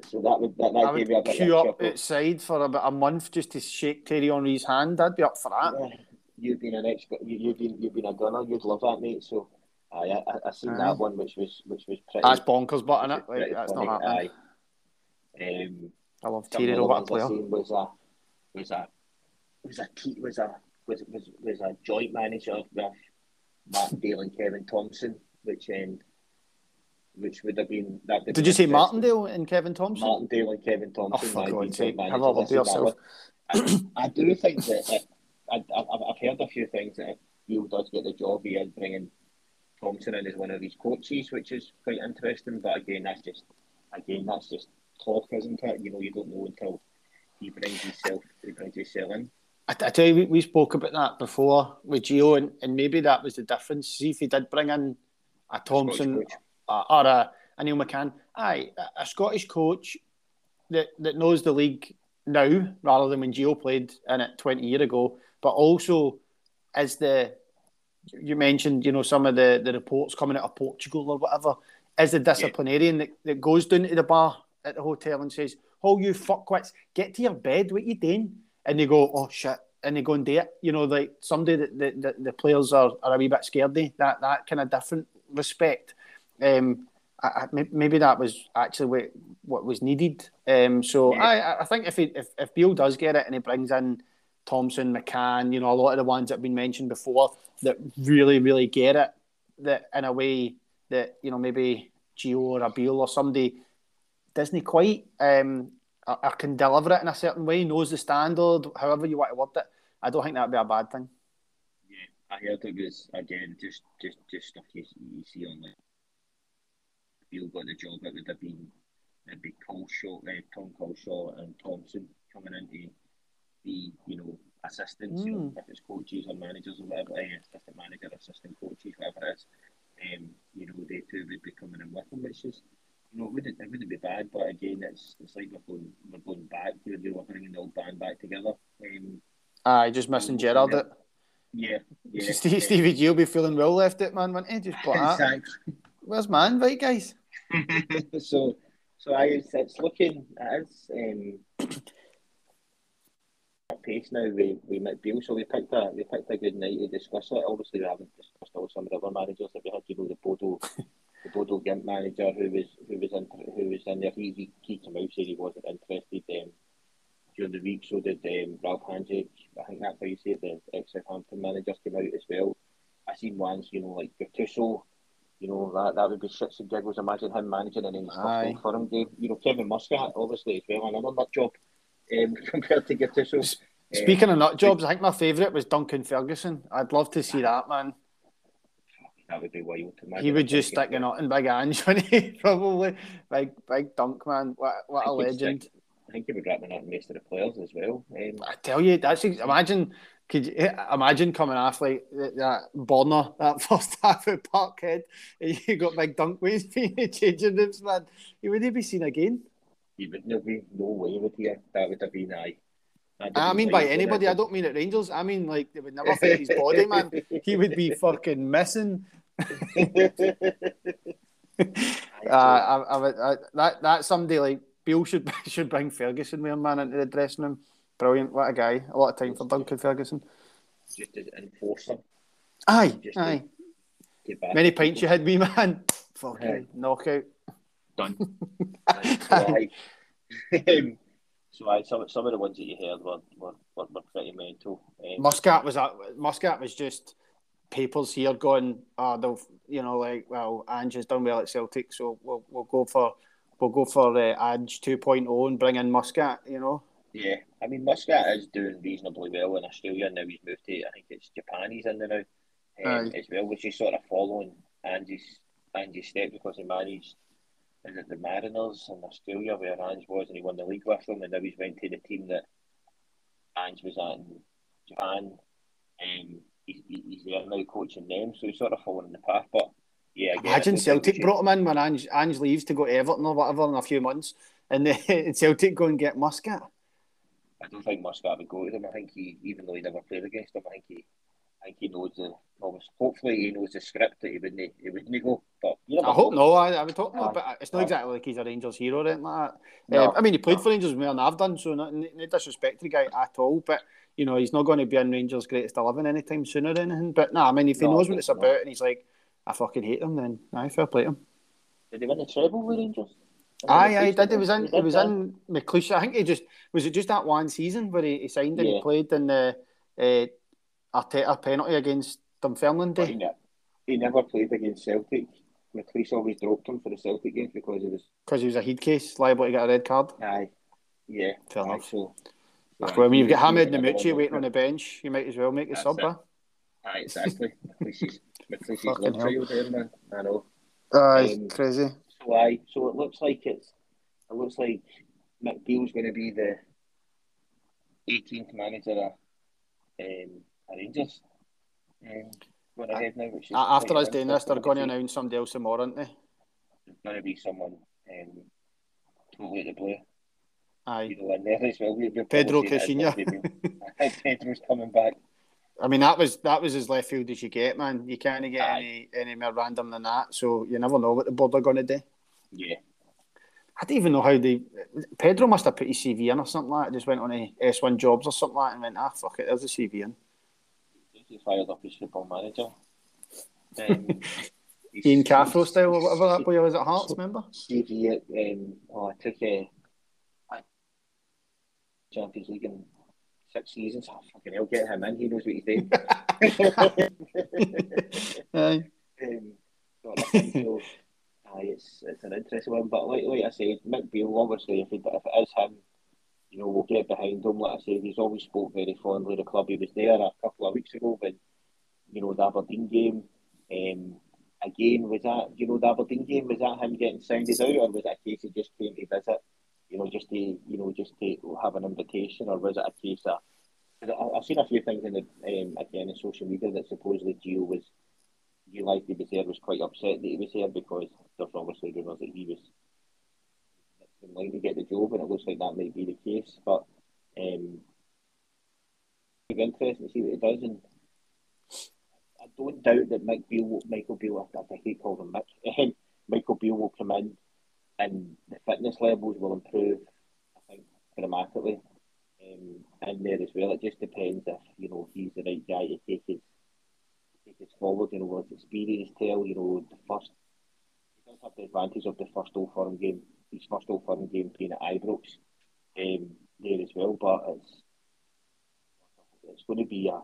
S1: So that would that, that I
S2: would
S1: me a
S2: bit queue up outside for about a month just to shake Thierry Henry's hand. I'd be up for that.
S1: Yeah, you've been an expert. You, have been you've been a gunner. You'd love that, mate. So Aye, I, I seen that one, which was which was pretty.
S2: That's bonkers, but in it, like, that's funny. not happening.
S1: Aye. Um,
S2: I love Thierry over player.
S1: Was a was a was a was a was was was a joint manager with Martindale and Kevin Thomson, which um, which would have been that.
S2: Did you say Martindale and Kevin Thomson?
S1: Martindale and Kevin Thomson.
S2: Oh, for God's sake! Have a look yourself.
S1: I, I do think that if, I, I've, I've heard a few things that if does get the job, he is bringing Thomson in as one of his coaches, which is quite interesting. But again, that's just again that's just talk, isn't it? You know, you don't know until he brings himself he brings himself in.
S2: I, I tell you, we, we spoke about that before with Gio, and, and maybe that was the difference. See if he did bring in a Thomson, a, or a, a Neil McCann. Aye, a, a Scottish coach that, that knows the league now rather than when Gio played in it 20 years ago, but also as the you mentioned, you know, some of the, the reports coming out of Portugal or whatever, is the disciplinarian yeah. that, that goes down to the bar at the hotel and says, Oh, you fuckwits, get to your bed, what you doing? And they go, Oh shit, and they go and do it. You know, like somebody that the, the, the players are, are a wee bit scared of, that, that kind of different respect. Um, I, maybe that was actually what, what was needed. Um, so yeah. I, I think if, he, if if Beale does get it and he brings in Thomson, McCann, you know, a lot of the ones that have been mentioned before that really, really get it, that in a way that, you know, maybe Gio or a Beale or somebody doesn't quite um, or can deliver it in a certain way, knows the standard, however you want to word it. I don't think that'd be a bad thing.
S1: Yeah, I heard it was again just just just stuff you, you see on like Beale got the job. It would have been it'd be Culshaw, uh, Tom Culshaw and Thomson coming in to be you know assistants, mm. you know, hmm. if it's coaches or managers or whatever, uh, assistant manager, assistant coaches, whatever it is. Um, you know, they two would be coming in with them, which is you know, it wouldn't it wouldn't be bad, but again, it's it's like we're going we're going back. We're, we're bringing the old band back together. Um,
S2: Aye, just missing Gerrard.
S1: It. Yeah, yeah.
S2: Steve, yeah. Stevie G will be feeling well left it, man. Wouldn't he? Just put exactly. Where's my invite, guys?
S1: so, so I it's, it's looking is um, pace now. We we met Beale, so we picked a we picked a good night to discuss it. Obviously, we haven't discussed all some of the other managers that we had. You know, the Bodo the Bodo Glimt manager who was who was in who was in there. He he, he came out said he wasn't interested. Um, during the week, so did um, Ralph Hanjic. I think that's how you say it. The ex Southampton managers came out as well. I seen ones, you know, like Gattuso. You know that that would be shits and giggles. Imagine him managing and then stuff for him. You know, Kevin Muscat obviously as well. Another nut job um, compared to Gattuso.
S2: Speaking um, of nut jobs, I think my favourite was Duncan Ferguson. I'd love to see that man
S1: that would be wild.
S2: He would just stick a nut in Big Ange? Probably. Big, big dunk, man. What, what a legend.
S1: Stick, I think he would wrap the nut in most of the players as well. Um,
S2: I tell you, that's imagine. Could you eh, imagine coming off like that Bonner that first half at Parkhead? And you got big dunk ways being the changing rooms, man. He wouldn't be seen again.
S1: He would not be no way would he. That would have been aye.
S2: I mean by anybody. I don't mean at Rangers. I mean like they would never fit his body, man. He would be fucking missing. uh, I, I, I, that that somebody like Bill should should bring Ferguson with him, man, into the dressing room. Brilliant, what a guy! A lot of time for Duncan Ferguson.
S1: Just to enforce him.
S2: Aye, just aye. Many pints you had, me man. Fucking knockout.
S1: Done. aye. um, so I some some of the ones that you heard were were, were, were pretty mental.
S2: Um, Muscat was that Muscat was just papers here going, oh, they'll you know like well Ange has done well at Celtic, so we'll we'll go for we'll go for uh, Ange 2.0 and bring in Muscat, you know.
S1: Yeah, I mean Muscat is doing reasonably well in Australia and now he's moved to I think it's Japan he's in there now um, as well, which is sort of following Ange's Ange's step because he managed is it the Mariners in Australia where Ange was and he won the league with them and now he's went to the team that Ange was at in Japan. Um, he's, he's there now coaching them, so he's sort of following the path. But yeah, again,
S2: imagine Celtic brought him in when Ange, Ange leaves to go to Everton or whatever in a few months, and then Celtic go and get Muscat.
S1: I don't think Muscat would go to them. I think he, even though he never played against them, I think he I think he knows the almost. Hopefully, he knows the script that he wouldn't he wouldn't go. But
S2: I hope no. I, I would hope no. But it's not exactly like he's a Rangers hero or anything like that. No, um, I mean, he played no. for Rangers more than I've done, so no, no disrespect to the guy at all. But you know, he's not going to be in Rangers' greatest eleven anytime soon or anything. But nah, I mean, if he knows what it's about and he's like, I fucking hate them, then I fair play him.
S1: Did he win the treble with Rangers?
S2: Aye, aye, did. It was in. It was in McLeish. I think he just was it just that one season where he, he signed and yeah. he played in the uh, Arteta penalty against Dunfermline Day.
S1: He, he never played against Celtic. McLeish always dropped him for the Celtic games because he was
S2: because he was a head case liable to get a red card.
S1: Aye, yeah,
S2: fair enough. So, so well, when you've got Hamed Namouchi waiting on the bench, you might as well make the sub. Huh?
S1: Aye, exactly. McLeish McLeish love child there, man. I know.
S2: Aye, um, crazy.
S1: So so it looks like it's it looks like Mick Beale's going to be the 18th manager of um, Rangers. Um, ahead now. Which is
S2: After us doing this, they're going to announce somebody else tomorrow, aren't they?
S1: There's going to be someone um, totally to blue.
S2: Aye.
S1: You know, in there as well. We-
S2: Pedro
S1: probably saying
S2: Caixinha.
S1: it's gonna be- I think Pedro's coming back.
S2: I mean, that was that was as left field as you get, man. You can't get
S1: Aye.
S2: any any more random than that. So you never know what the board are going to do.
S1: Yeah.
S2: I don't even know how they. Pedro must have put his CV in or something like that. Just went on a S1 jobs or something like that and went, ah, fuck it, there's a CV in.
S1: He fired up his football manager. Um,
S2: Ian Cathro style or whatever that boy was at Hearts, remember?
S1: CV at um, oh, I took a Champions League in six seasons. Oh, fucking hell, get him in. He knows what he's doing. Um, sort of thing. so, aye, it's it's an interesting one. But like like I said, Mick Beale, obviously, if it, if it is him, you know, we'll get behind him. Like I said, he's always spoke very fondly of the club. He was there a couple of weeks ago when, you know, the Aberdeen game. Um, again, was that you know the Aberdeen game? Was that him getting sounded out, or was it a case he just came to visit? You know, just to you know, just to have an invitation, or was it a case of? I've seen a few things in the um, again in social media that supposedly Gio was realised he was there was quite upset that he was there because there's obviously rumours that he was in line to get the job, and it looks like that might be the case. But um, it'll be interesting to see what he does, and I don't doubt that Mike Beale, Michael Beale, I, I hate calling him Mick, Michael Beale will come in, and the fitness levels will improve. I think dramatically. Um, there as well, it just depends if you know he's the right guy to take his take us forward. You know, with experience tell, you know, the first he does have the advantage of the first Old Firm game, his first Old Firm game being at Ibrox um, there as well. But it's it's going to be a,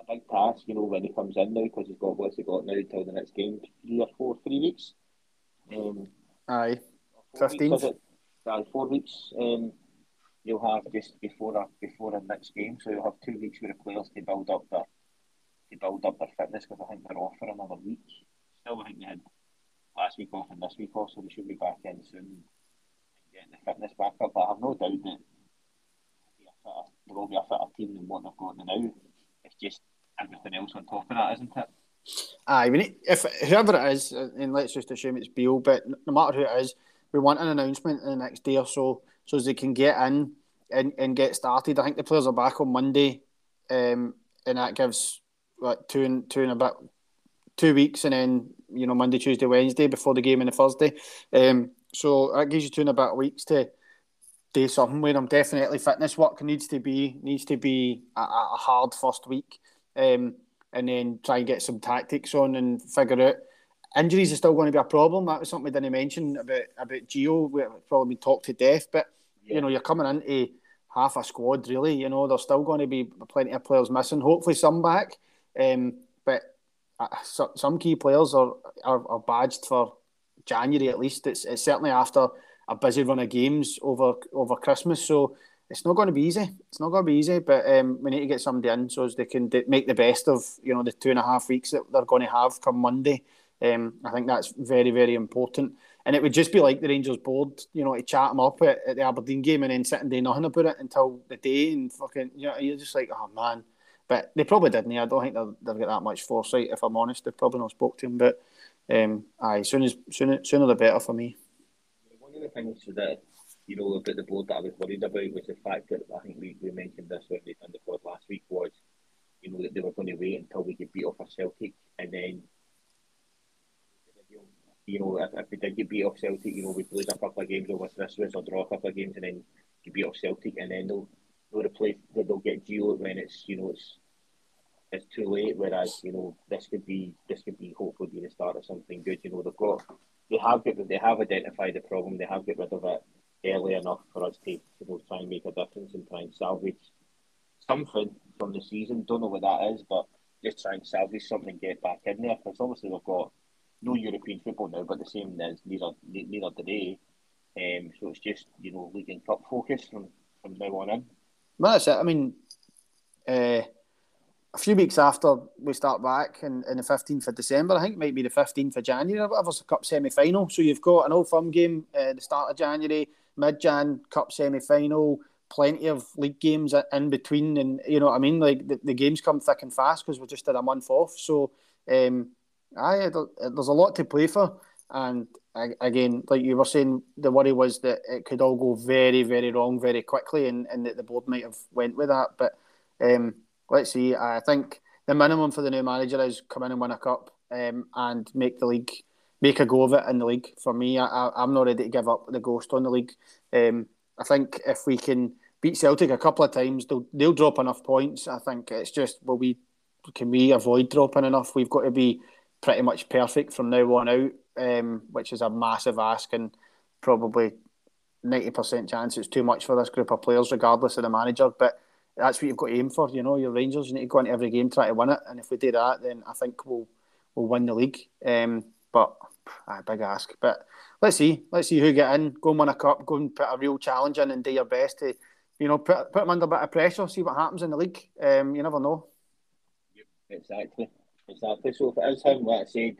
S1: a big task, you know, when he comes in now because he's got what's he got now till the next game, three or four, three weeks. Um,
S2: Aye.
S1: four weeks,
S2: 15th.
S1: is it? Aye, four weeks. Um, you'll have just before a, before the next game, so you'll have two weeks with the players to build up their to build up their fitness because I think they're off for another week. Still, I think they had last week off and this week off, so they should be back in soon getting the fitness back up. But I have no doubt that there will be a fitter team than what they've got now. It's just everything else on top of that, isn't it?
S2: Aye, we need, if whoever it is, uh, and let's just assume it's Beale, but no matter who it is, we want an announcement in the next day or so, so they can get in and, and get started. I think the players are back on Monday, um, and that gives what two and two and a bit, two weeks, and then you know Monday, Tuesday, Wednesday before the game on the Thursday. Um, so that gives you two and a bit weeks to do something with them. Definitely, fitness work needs to be needs to be a, a hard first week. Um, and then try and get some tactics on and figure out. Injuries are still going to be a problem. That was something we didn't mention about about Gio. We've probably been talked to death, but you know you're coming into half a squad really. You know there's still going to be plenty of players missing. Hopefully some back, um, but uh, so, some key players are, are are badged for January at least. It's it's certainly after a busy run of games over over Christmas. So it's not going to be easy. It's not going to be easy, but um, we need to get somebody in so as they can d- make the best of you know the two and a half weeks that they're going to have come Monday. Um, I think that's very very important, and it would just be like the Rangers board, you know, to chat them up at, at the Aberdeen game and then sit and do nothing about it until the day and fucking you know you're just like oh man. But they probably didn't. I don't think they've, got that much foresight. If I'm honest, they've probably not spoke to him. But um, aye, soon as sooner, sooner the better for me.
S1: One of the things that you know about the board that I was worried about was the fact that I think we, we mentioned this when they done the pod last week was you know that they were going to wait until we could beat off a Celtic and then you know if, if we did get beat off Celtic you know we'd lose a couple of games over Christmas or draw a couple of games and then get beat off Celtic and then they'll they'll replace they'll get Gio when it's you know it's it's too late. Whereas you know this could be this could be hopefully be the start of something good. You know they've got they have got they have identified the problem. They have got rid of it early enough for us to you know try and make a difference and try and salvage something from the season. Don't know what that is, but just try and salvage something and get back in there. Because obviously we've got no European football now, but the same as neither neither today. Um, so it's just you know league and cup focus from from now on in.
S2: That's it. I mean, uh, a few weeks after we start back in, in the 15th of December, I think it might be the 15th of January or whatever, it's a cup semi final. So you've got an old firm game uh, the start of January, mid Jan, cup semi final, plenty of league games in between. And you know what I mean? Like the, the games come thick and fast because we just had a month off. So um, aye, there's a lot to play for. And again, like you were saying, the worry was that it could all go very, very wrong very quickly, and, and that the board might have went with that. But um, let's see. I think the minimum for the new manager is come in and win a cup um, and make the league, make a go of it in the league. For me, I, am not ready to give up the ghost on the league. Um, I think if we can beat Celtic a couple of times, they'll they'll drop enough points. I think it's just will we can we avoid dropping enough? We've got to be pretty much perfect from now on out, um, which is a massive ask and probably ninety percent chance it's too much for this group of players, regardless of the manager. But that's what you've got to aim for. You know, your Rangers, you need to go into every game try to win it, and if we do that, then I think we'll we'll win the league. Um, but a big ask. But let's see, let's see who get in, go and win a cup, go and put a real challenge in, and do your best to, you know, put put them under a bit of pressure, see what happens in the league. Um, you never know.
S1: Exactly, exactly. So if it is him, like I said,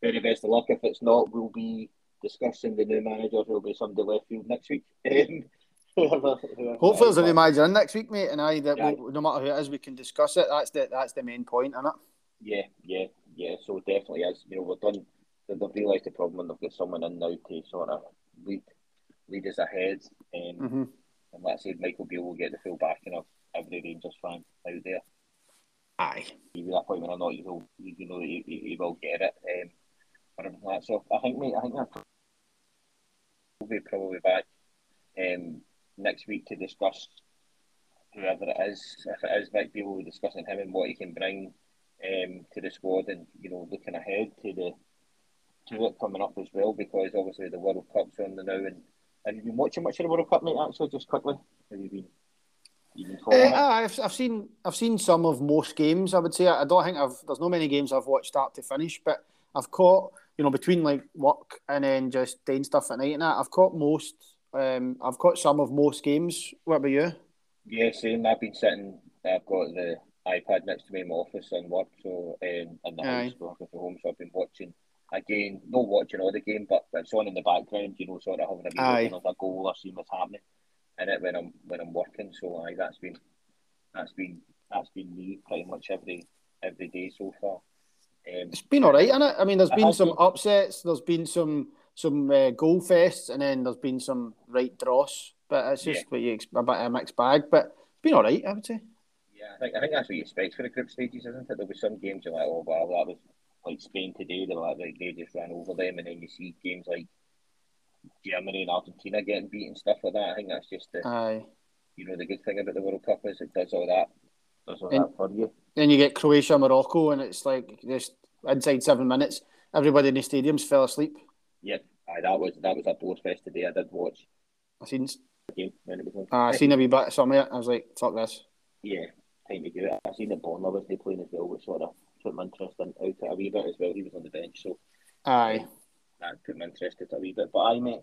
S1: very best of luck. If it's not, we'll be discussing the new manager. There'll be somebody left field next week.
S2: whoever, whoever Hopefully, there's a new manager in next week, mate. And I that yeah. we'll, no matter who it is, we can discuss it. That's the that's the main point, isn't it?
S1: Yeah, yeah, yeah. So definitely as You know, we've done. They've realised the problem and they've got someone in now to sort of lead lead us ahead. Um, mm-hmm. And let's say Michael Beale will get the full backing of every Rangers fan out there.
S2: Aye.
S1: Even that point when or not you will, you know, he, he will get it. Um, or that. So I think, mate, I think will be probably back. Um, next week to discuss whoever it is. If it is Vic Beale, we're discussing him and what he can bring um, to the squad, and you know, looking ahead to the to it coming up as well, because obviously the World Cup's on the now. And have you been watching much of the World Cup, mate? Actually, just quickly, have you been?
S2: Uh, I've, I've seen I've seen some of most games. I would say I don't think I've there's no many games I've watched start to finish, but I've caught you know between like work and then just doing stuff at night and that I've caught most um, I've caught some of most games. What about you?
S1: Yeah, same. I've been sitting. I've got the iPad next to me in my office and work, so um, in the Aye. house working from home. So I've been watching again, not watching all the game, but it's on in the background. You know, sort of having a wee of a goal or seeing what's happening in it when I'm when I'm working. So aye, that's been that's been that's been me pretty much every every day so far.
S2: Um, it's been all right, it? I mean, there's been some been... upsets. There's been some some uh, goal fests, and then there's been some right dross. But it's just yeah. what you expect, a bit of a mixed bag. But it's been all right, I would say.
S1: Yeah, I think I think that's what you expect for the group stages, isn't it? There'll be some games you're like, oh wow, that was like Spain today. They're like, like they just ran over them, and then you see games like Germany and Argentina getting beat and stuff like that. I think that's just the,
S2: Aye.
S1: you know, the good thing about the World Cup is it does all that, does all and, that for you.
S2: Then you get Croatia, Morocco, and it's like just inside seven minutes, everybody in the stadiums fell asleep.
S1: Yep, Aye, that was that was a board fest today. I did watch.
S2: I seen. Game when it was on. I seen a wee bit of some of it. I was like, "Fuck this."
S1: Yeah, time to do it. I seen the Bonner was they playing as well, which sort of put my interest in out a wee bit as well. He was on the bench, so
S2: aye,
S1: that put my interest in a wee bit. But I mate,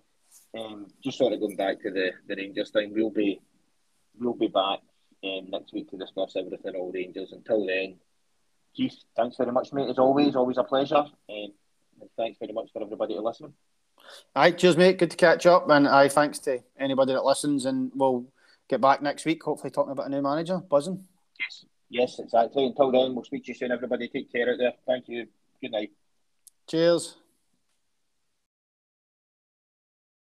S1: um, just sort of going back to the the Rangers thing, we'll be we'll be back um, next week to discuss everything all Rangers. Until then, Keith, thanks very much, mate. As always, always a pleasure. Um, and thanks very much for everybody to listen.
S2: Aye, cheers, mate. Good to catch up. And aye, thanks to anybody that listens. And we'll get back next week, hopefully talking about a new manager. Buzzing.
S1: Yes, yes, exactly. Until then, we'll speak to you soon, everybody. Take care out there. Thank you. Good night.
S2: Cheers.